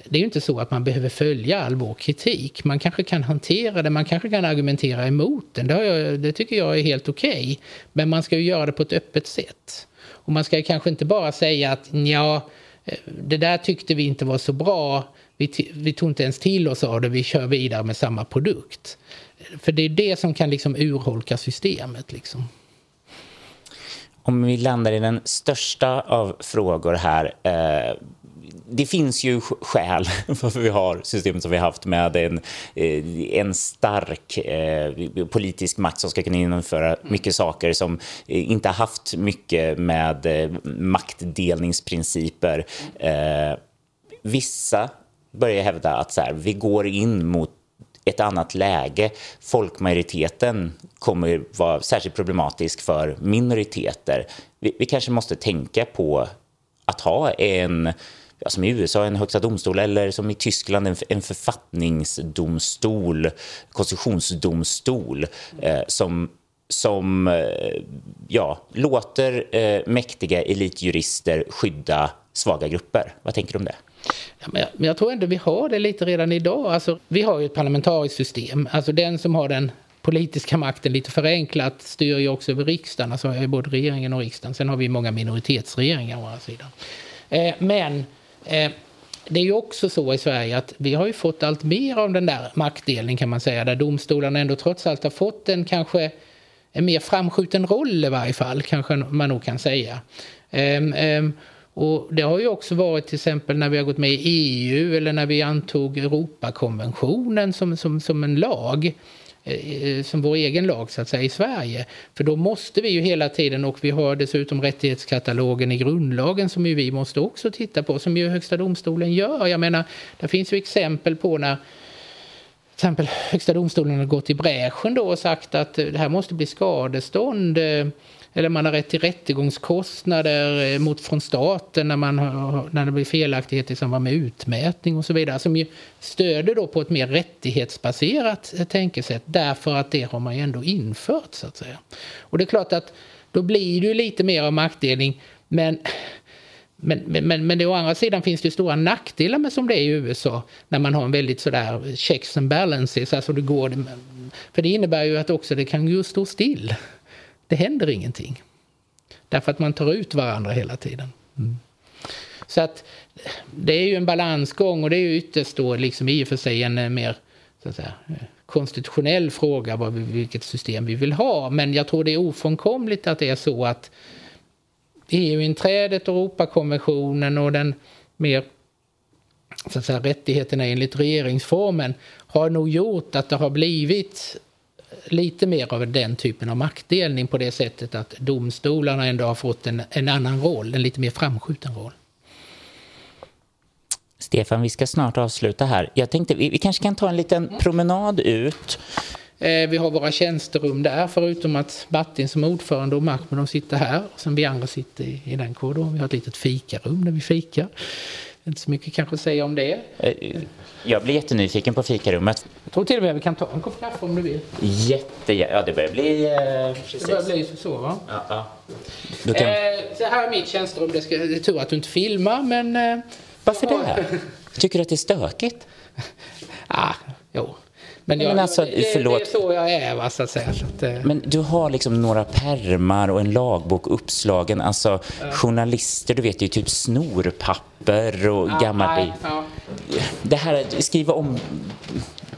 det är ju inte så att man behöver följa all vår kritik. Man kanske kan hantera det, man kanske kan argumentera emot den. Det, jag, det tycker jag är helt okej. Okay. Men man ska ju göra det på ett öppet sätt. Och man ska kanske inte bara säga att ja, eh, det där tyckte vi inte var så bra. Vi, vi tog inte ens till oss av det, vi kör vidare med samma produkt. För det är det som kan liksom urholka systemet. Liksom. Om vi landar i den största av frågor här. Eh, det finns ju skäl <laughs> varför vi har systemet som vi har haft med en, eh, en stark eh, politisk makt som ska kunna genomföra mycket saker som eh, inte har haft mycket med maktdelningsprinciper. Vissa börjar hävda att så här, vi går in mot ett annat läge. Folkmajoriteten kommer vara särskilt problematisk för minoriteter. Vi, vi kanske måste tänka på att ha en ja, som i USA en högsta domstol eller som i Tyskland en, en författningsdomstol, konstitutionsdomstol eh, som som eh, ja, låter eh, mäktiga elitjurister skydda svaga grupper. Vad tänker du om det? Ja, men, jag, men jag tror ändå vi har det lite redan idag. Alltså, vi har ju ett parlamentariskt system. Alltså den som har den politiska makten lite förenklat styr ju också över riksdagen, alltså både regeringen och riksdagen. Sen har vi många minoritetsregeringar å andra sidan. Eh, men Eh, det är ju också så i Sverige att vi har ju fått allt mer av den där maktdelningen kan man säga, där domstolarna ändå trots allt har fått en kanske en mer framskjuten roll i varje fall, kanske man nog kan säga. Um, um, och det har ju också varit till exempel när vi har gått med i EU eller när vi antog Europakonventionen som, som, som en lag. Eh, eh, som vår egen lag så att säga i Sverige. För då måste vi ju hela tiden och vi har dessutom rättighetskatalogen i grundlagen som ju vi måste också titta på som ju Högsta domstolen gör. Jag menar, det finns ju exempel på när till exempel Högsta domstolen har gått i bräschen då och sagt att det här måste bli skadestånd eh, eller man har rätt till rättegångskostnader eh, mot, från staten när, man har, när det blir felaktigheter i samband med utmätning och så vidare. Som ju stöder då på ett mer rättighetsbaserat eh, tänkesätt därför att det har man ju ändå infört så att säga. Och det är klart att då blir det ju lite mer av maktdelning men men, men, men det, å andra sidan finns det stora nackdelar med som det är i USA när man har en väldigt sådär checks and balances. Alltså det går, för det innebär ju att också det kan ju stå still det händer ingenting. Därför att man tar ut varandra hela tiden. Mm. Så att det är ju en balansgång och det är ju ytterst då liksom i och för sig en eh, mer så säga, eh, konstitutionell fråga vad vi, vilket system vi vill ha. Men jag tror det är ofrånkomligt att det är så att EU-inträdet, Europakonventionen och den mer så att säga, rättigheterna enligt regeringsformen har nog gjort att det har blivit lite mer av den typen av maktdelning på det sättet att domstolarna ändå har fått en, en annan roll, en lite mer framskjuten roll. Stefan, vi ska snart avsluta här. Jag tänkte vi, vi kanske kan ta en liten promenad ut. Eh, vi har våra tjänsterum där, förutom att Martin som ordförande och Mahmoud de sitter här. Och sen vi andra sitter i, i den korridoren. Vi har ett litet fikarum där vi fikar. Inte så mycket kanske att säga om det. Eh, jag blir jättenyfiken på fikarummet. Jag tror till och med vi kan ta en kopp kaffe om du vill. Jätte, ja det börjar bli... Eh, precis. Det börjar bli så va? Ja. ja. Kan... Eh, så här är mitt tjänsterum. Det, ska, det är tur att du inte filmar men... Eh, Varför det? Tycker du att det är stökigt? <laughs> ah, jo. Men, jag, men alltså, det, förlåt. det är så jag är, va, så att säga. Så att, eh. Men du har liksom några permar och en lagbok uppslagen. Alltså, ja. journalister, du vet ju typ snorpapper och ja, gammalt... Ja. Det här, skriva om...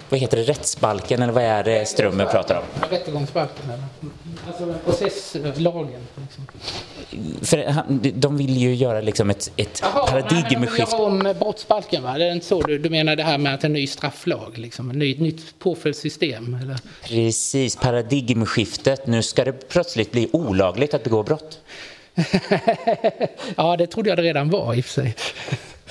Vad heter det? Rättsbalken, eller vad är det Strömmen pratar om? Rättegångsbalken, eller? Alltså processlagen. Liksom. För de vill ju göra liksom ett, ett paradigmskifte. Jaha, om brottsbalken va? Det är inte så du, du menar det här med att en ny strafflag, liksom, ett ny, nytt påföljdssystem? Eller? Precis, paradigmskiftet. Nu ska det plötsligt bli olagligt att begå brott. <laughs> ja, det trodde jag det redan var i och för sig.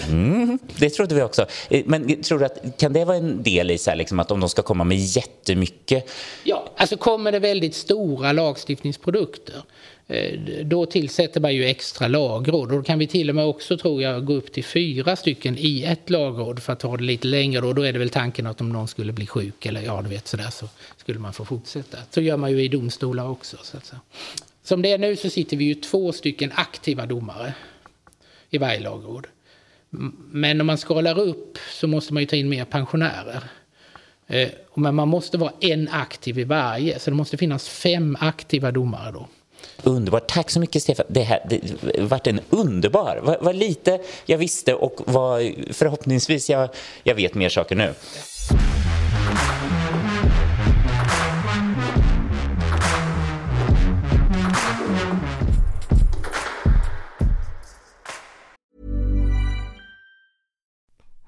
Mm, det trodde vi också. Eh, men tror du att, kan det vara en del i så här, liksom, att om de ska komma med jättemycket? Ja, alltså kommer det väldigt stora lagstiftningsprodukter eh, då tillsätter man ju extra lagråd och då kan vi till och med också tror jag gå upp till fyra stycken i ett lagråd för att ta det lite längre och då är det väl tanken att om någon skulle bli sjuk eller ja du vet sådär så skulle man få fortsätta. Så gör man ju i domstolar också. Så att säga. Som det är nu så sitter vi ju två stycken aktiva domare i varje lagråd. Men om man skalar upp så måste man ju ta in mer pensionärer. Eh, men man måste vara en aktiv i varje, så det måste finnas fem aktiva domare då. Underbart. Tack så mycket Stefan. Det här det en underbar. Vad, vad lite jag visste och vad förhoppningsvis jag, jag vet mer saker nu.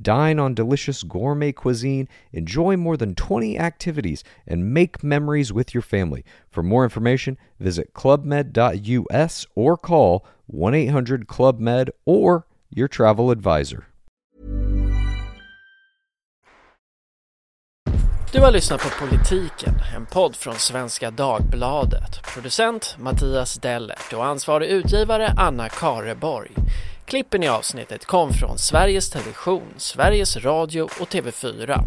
Dine on delicious gourmet cuisine, enjoy more than 20 activities, and make memories with your family. For more information, visit clubmed.us or call 1 800 Club Med or your travel advisor. Du har lyssnat på Politiken, en podd från Svenska Dagbladet. Producent Mattias Dellert och ansvarig utgivare Anna Kareborg. Klippen i avsnittet kom från Sveriges Television, Sveriges Radio och TV4.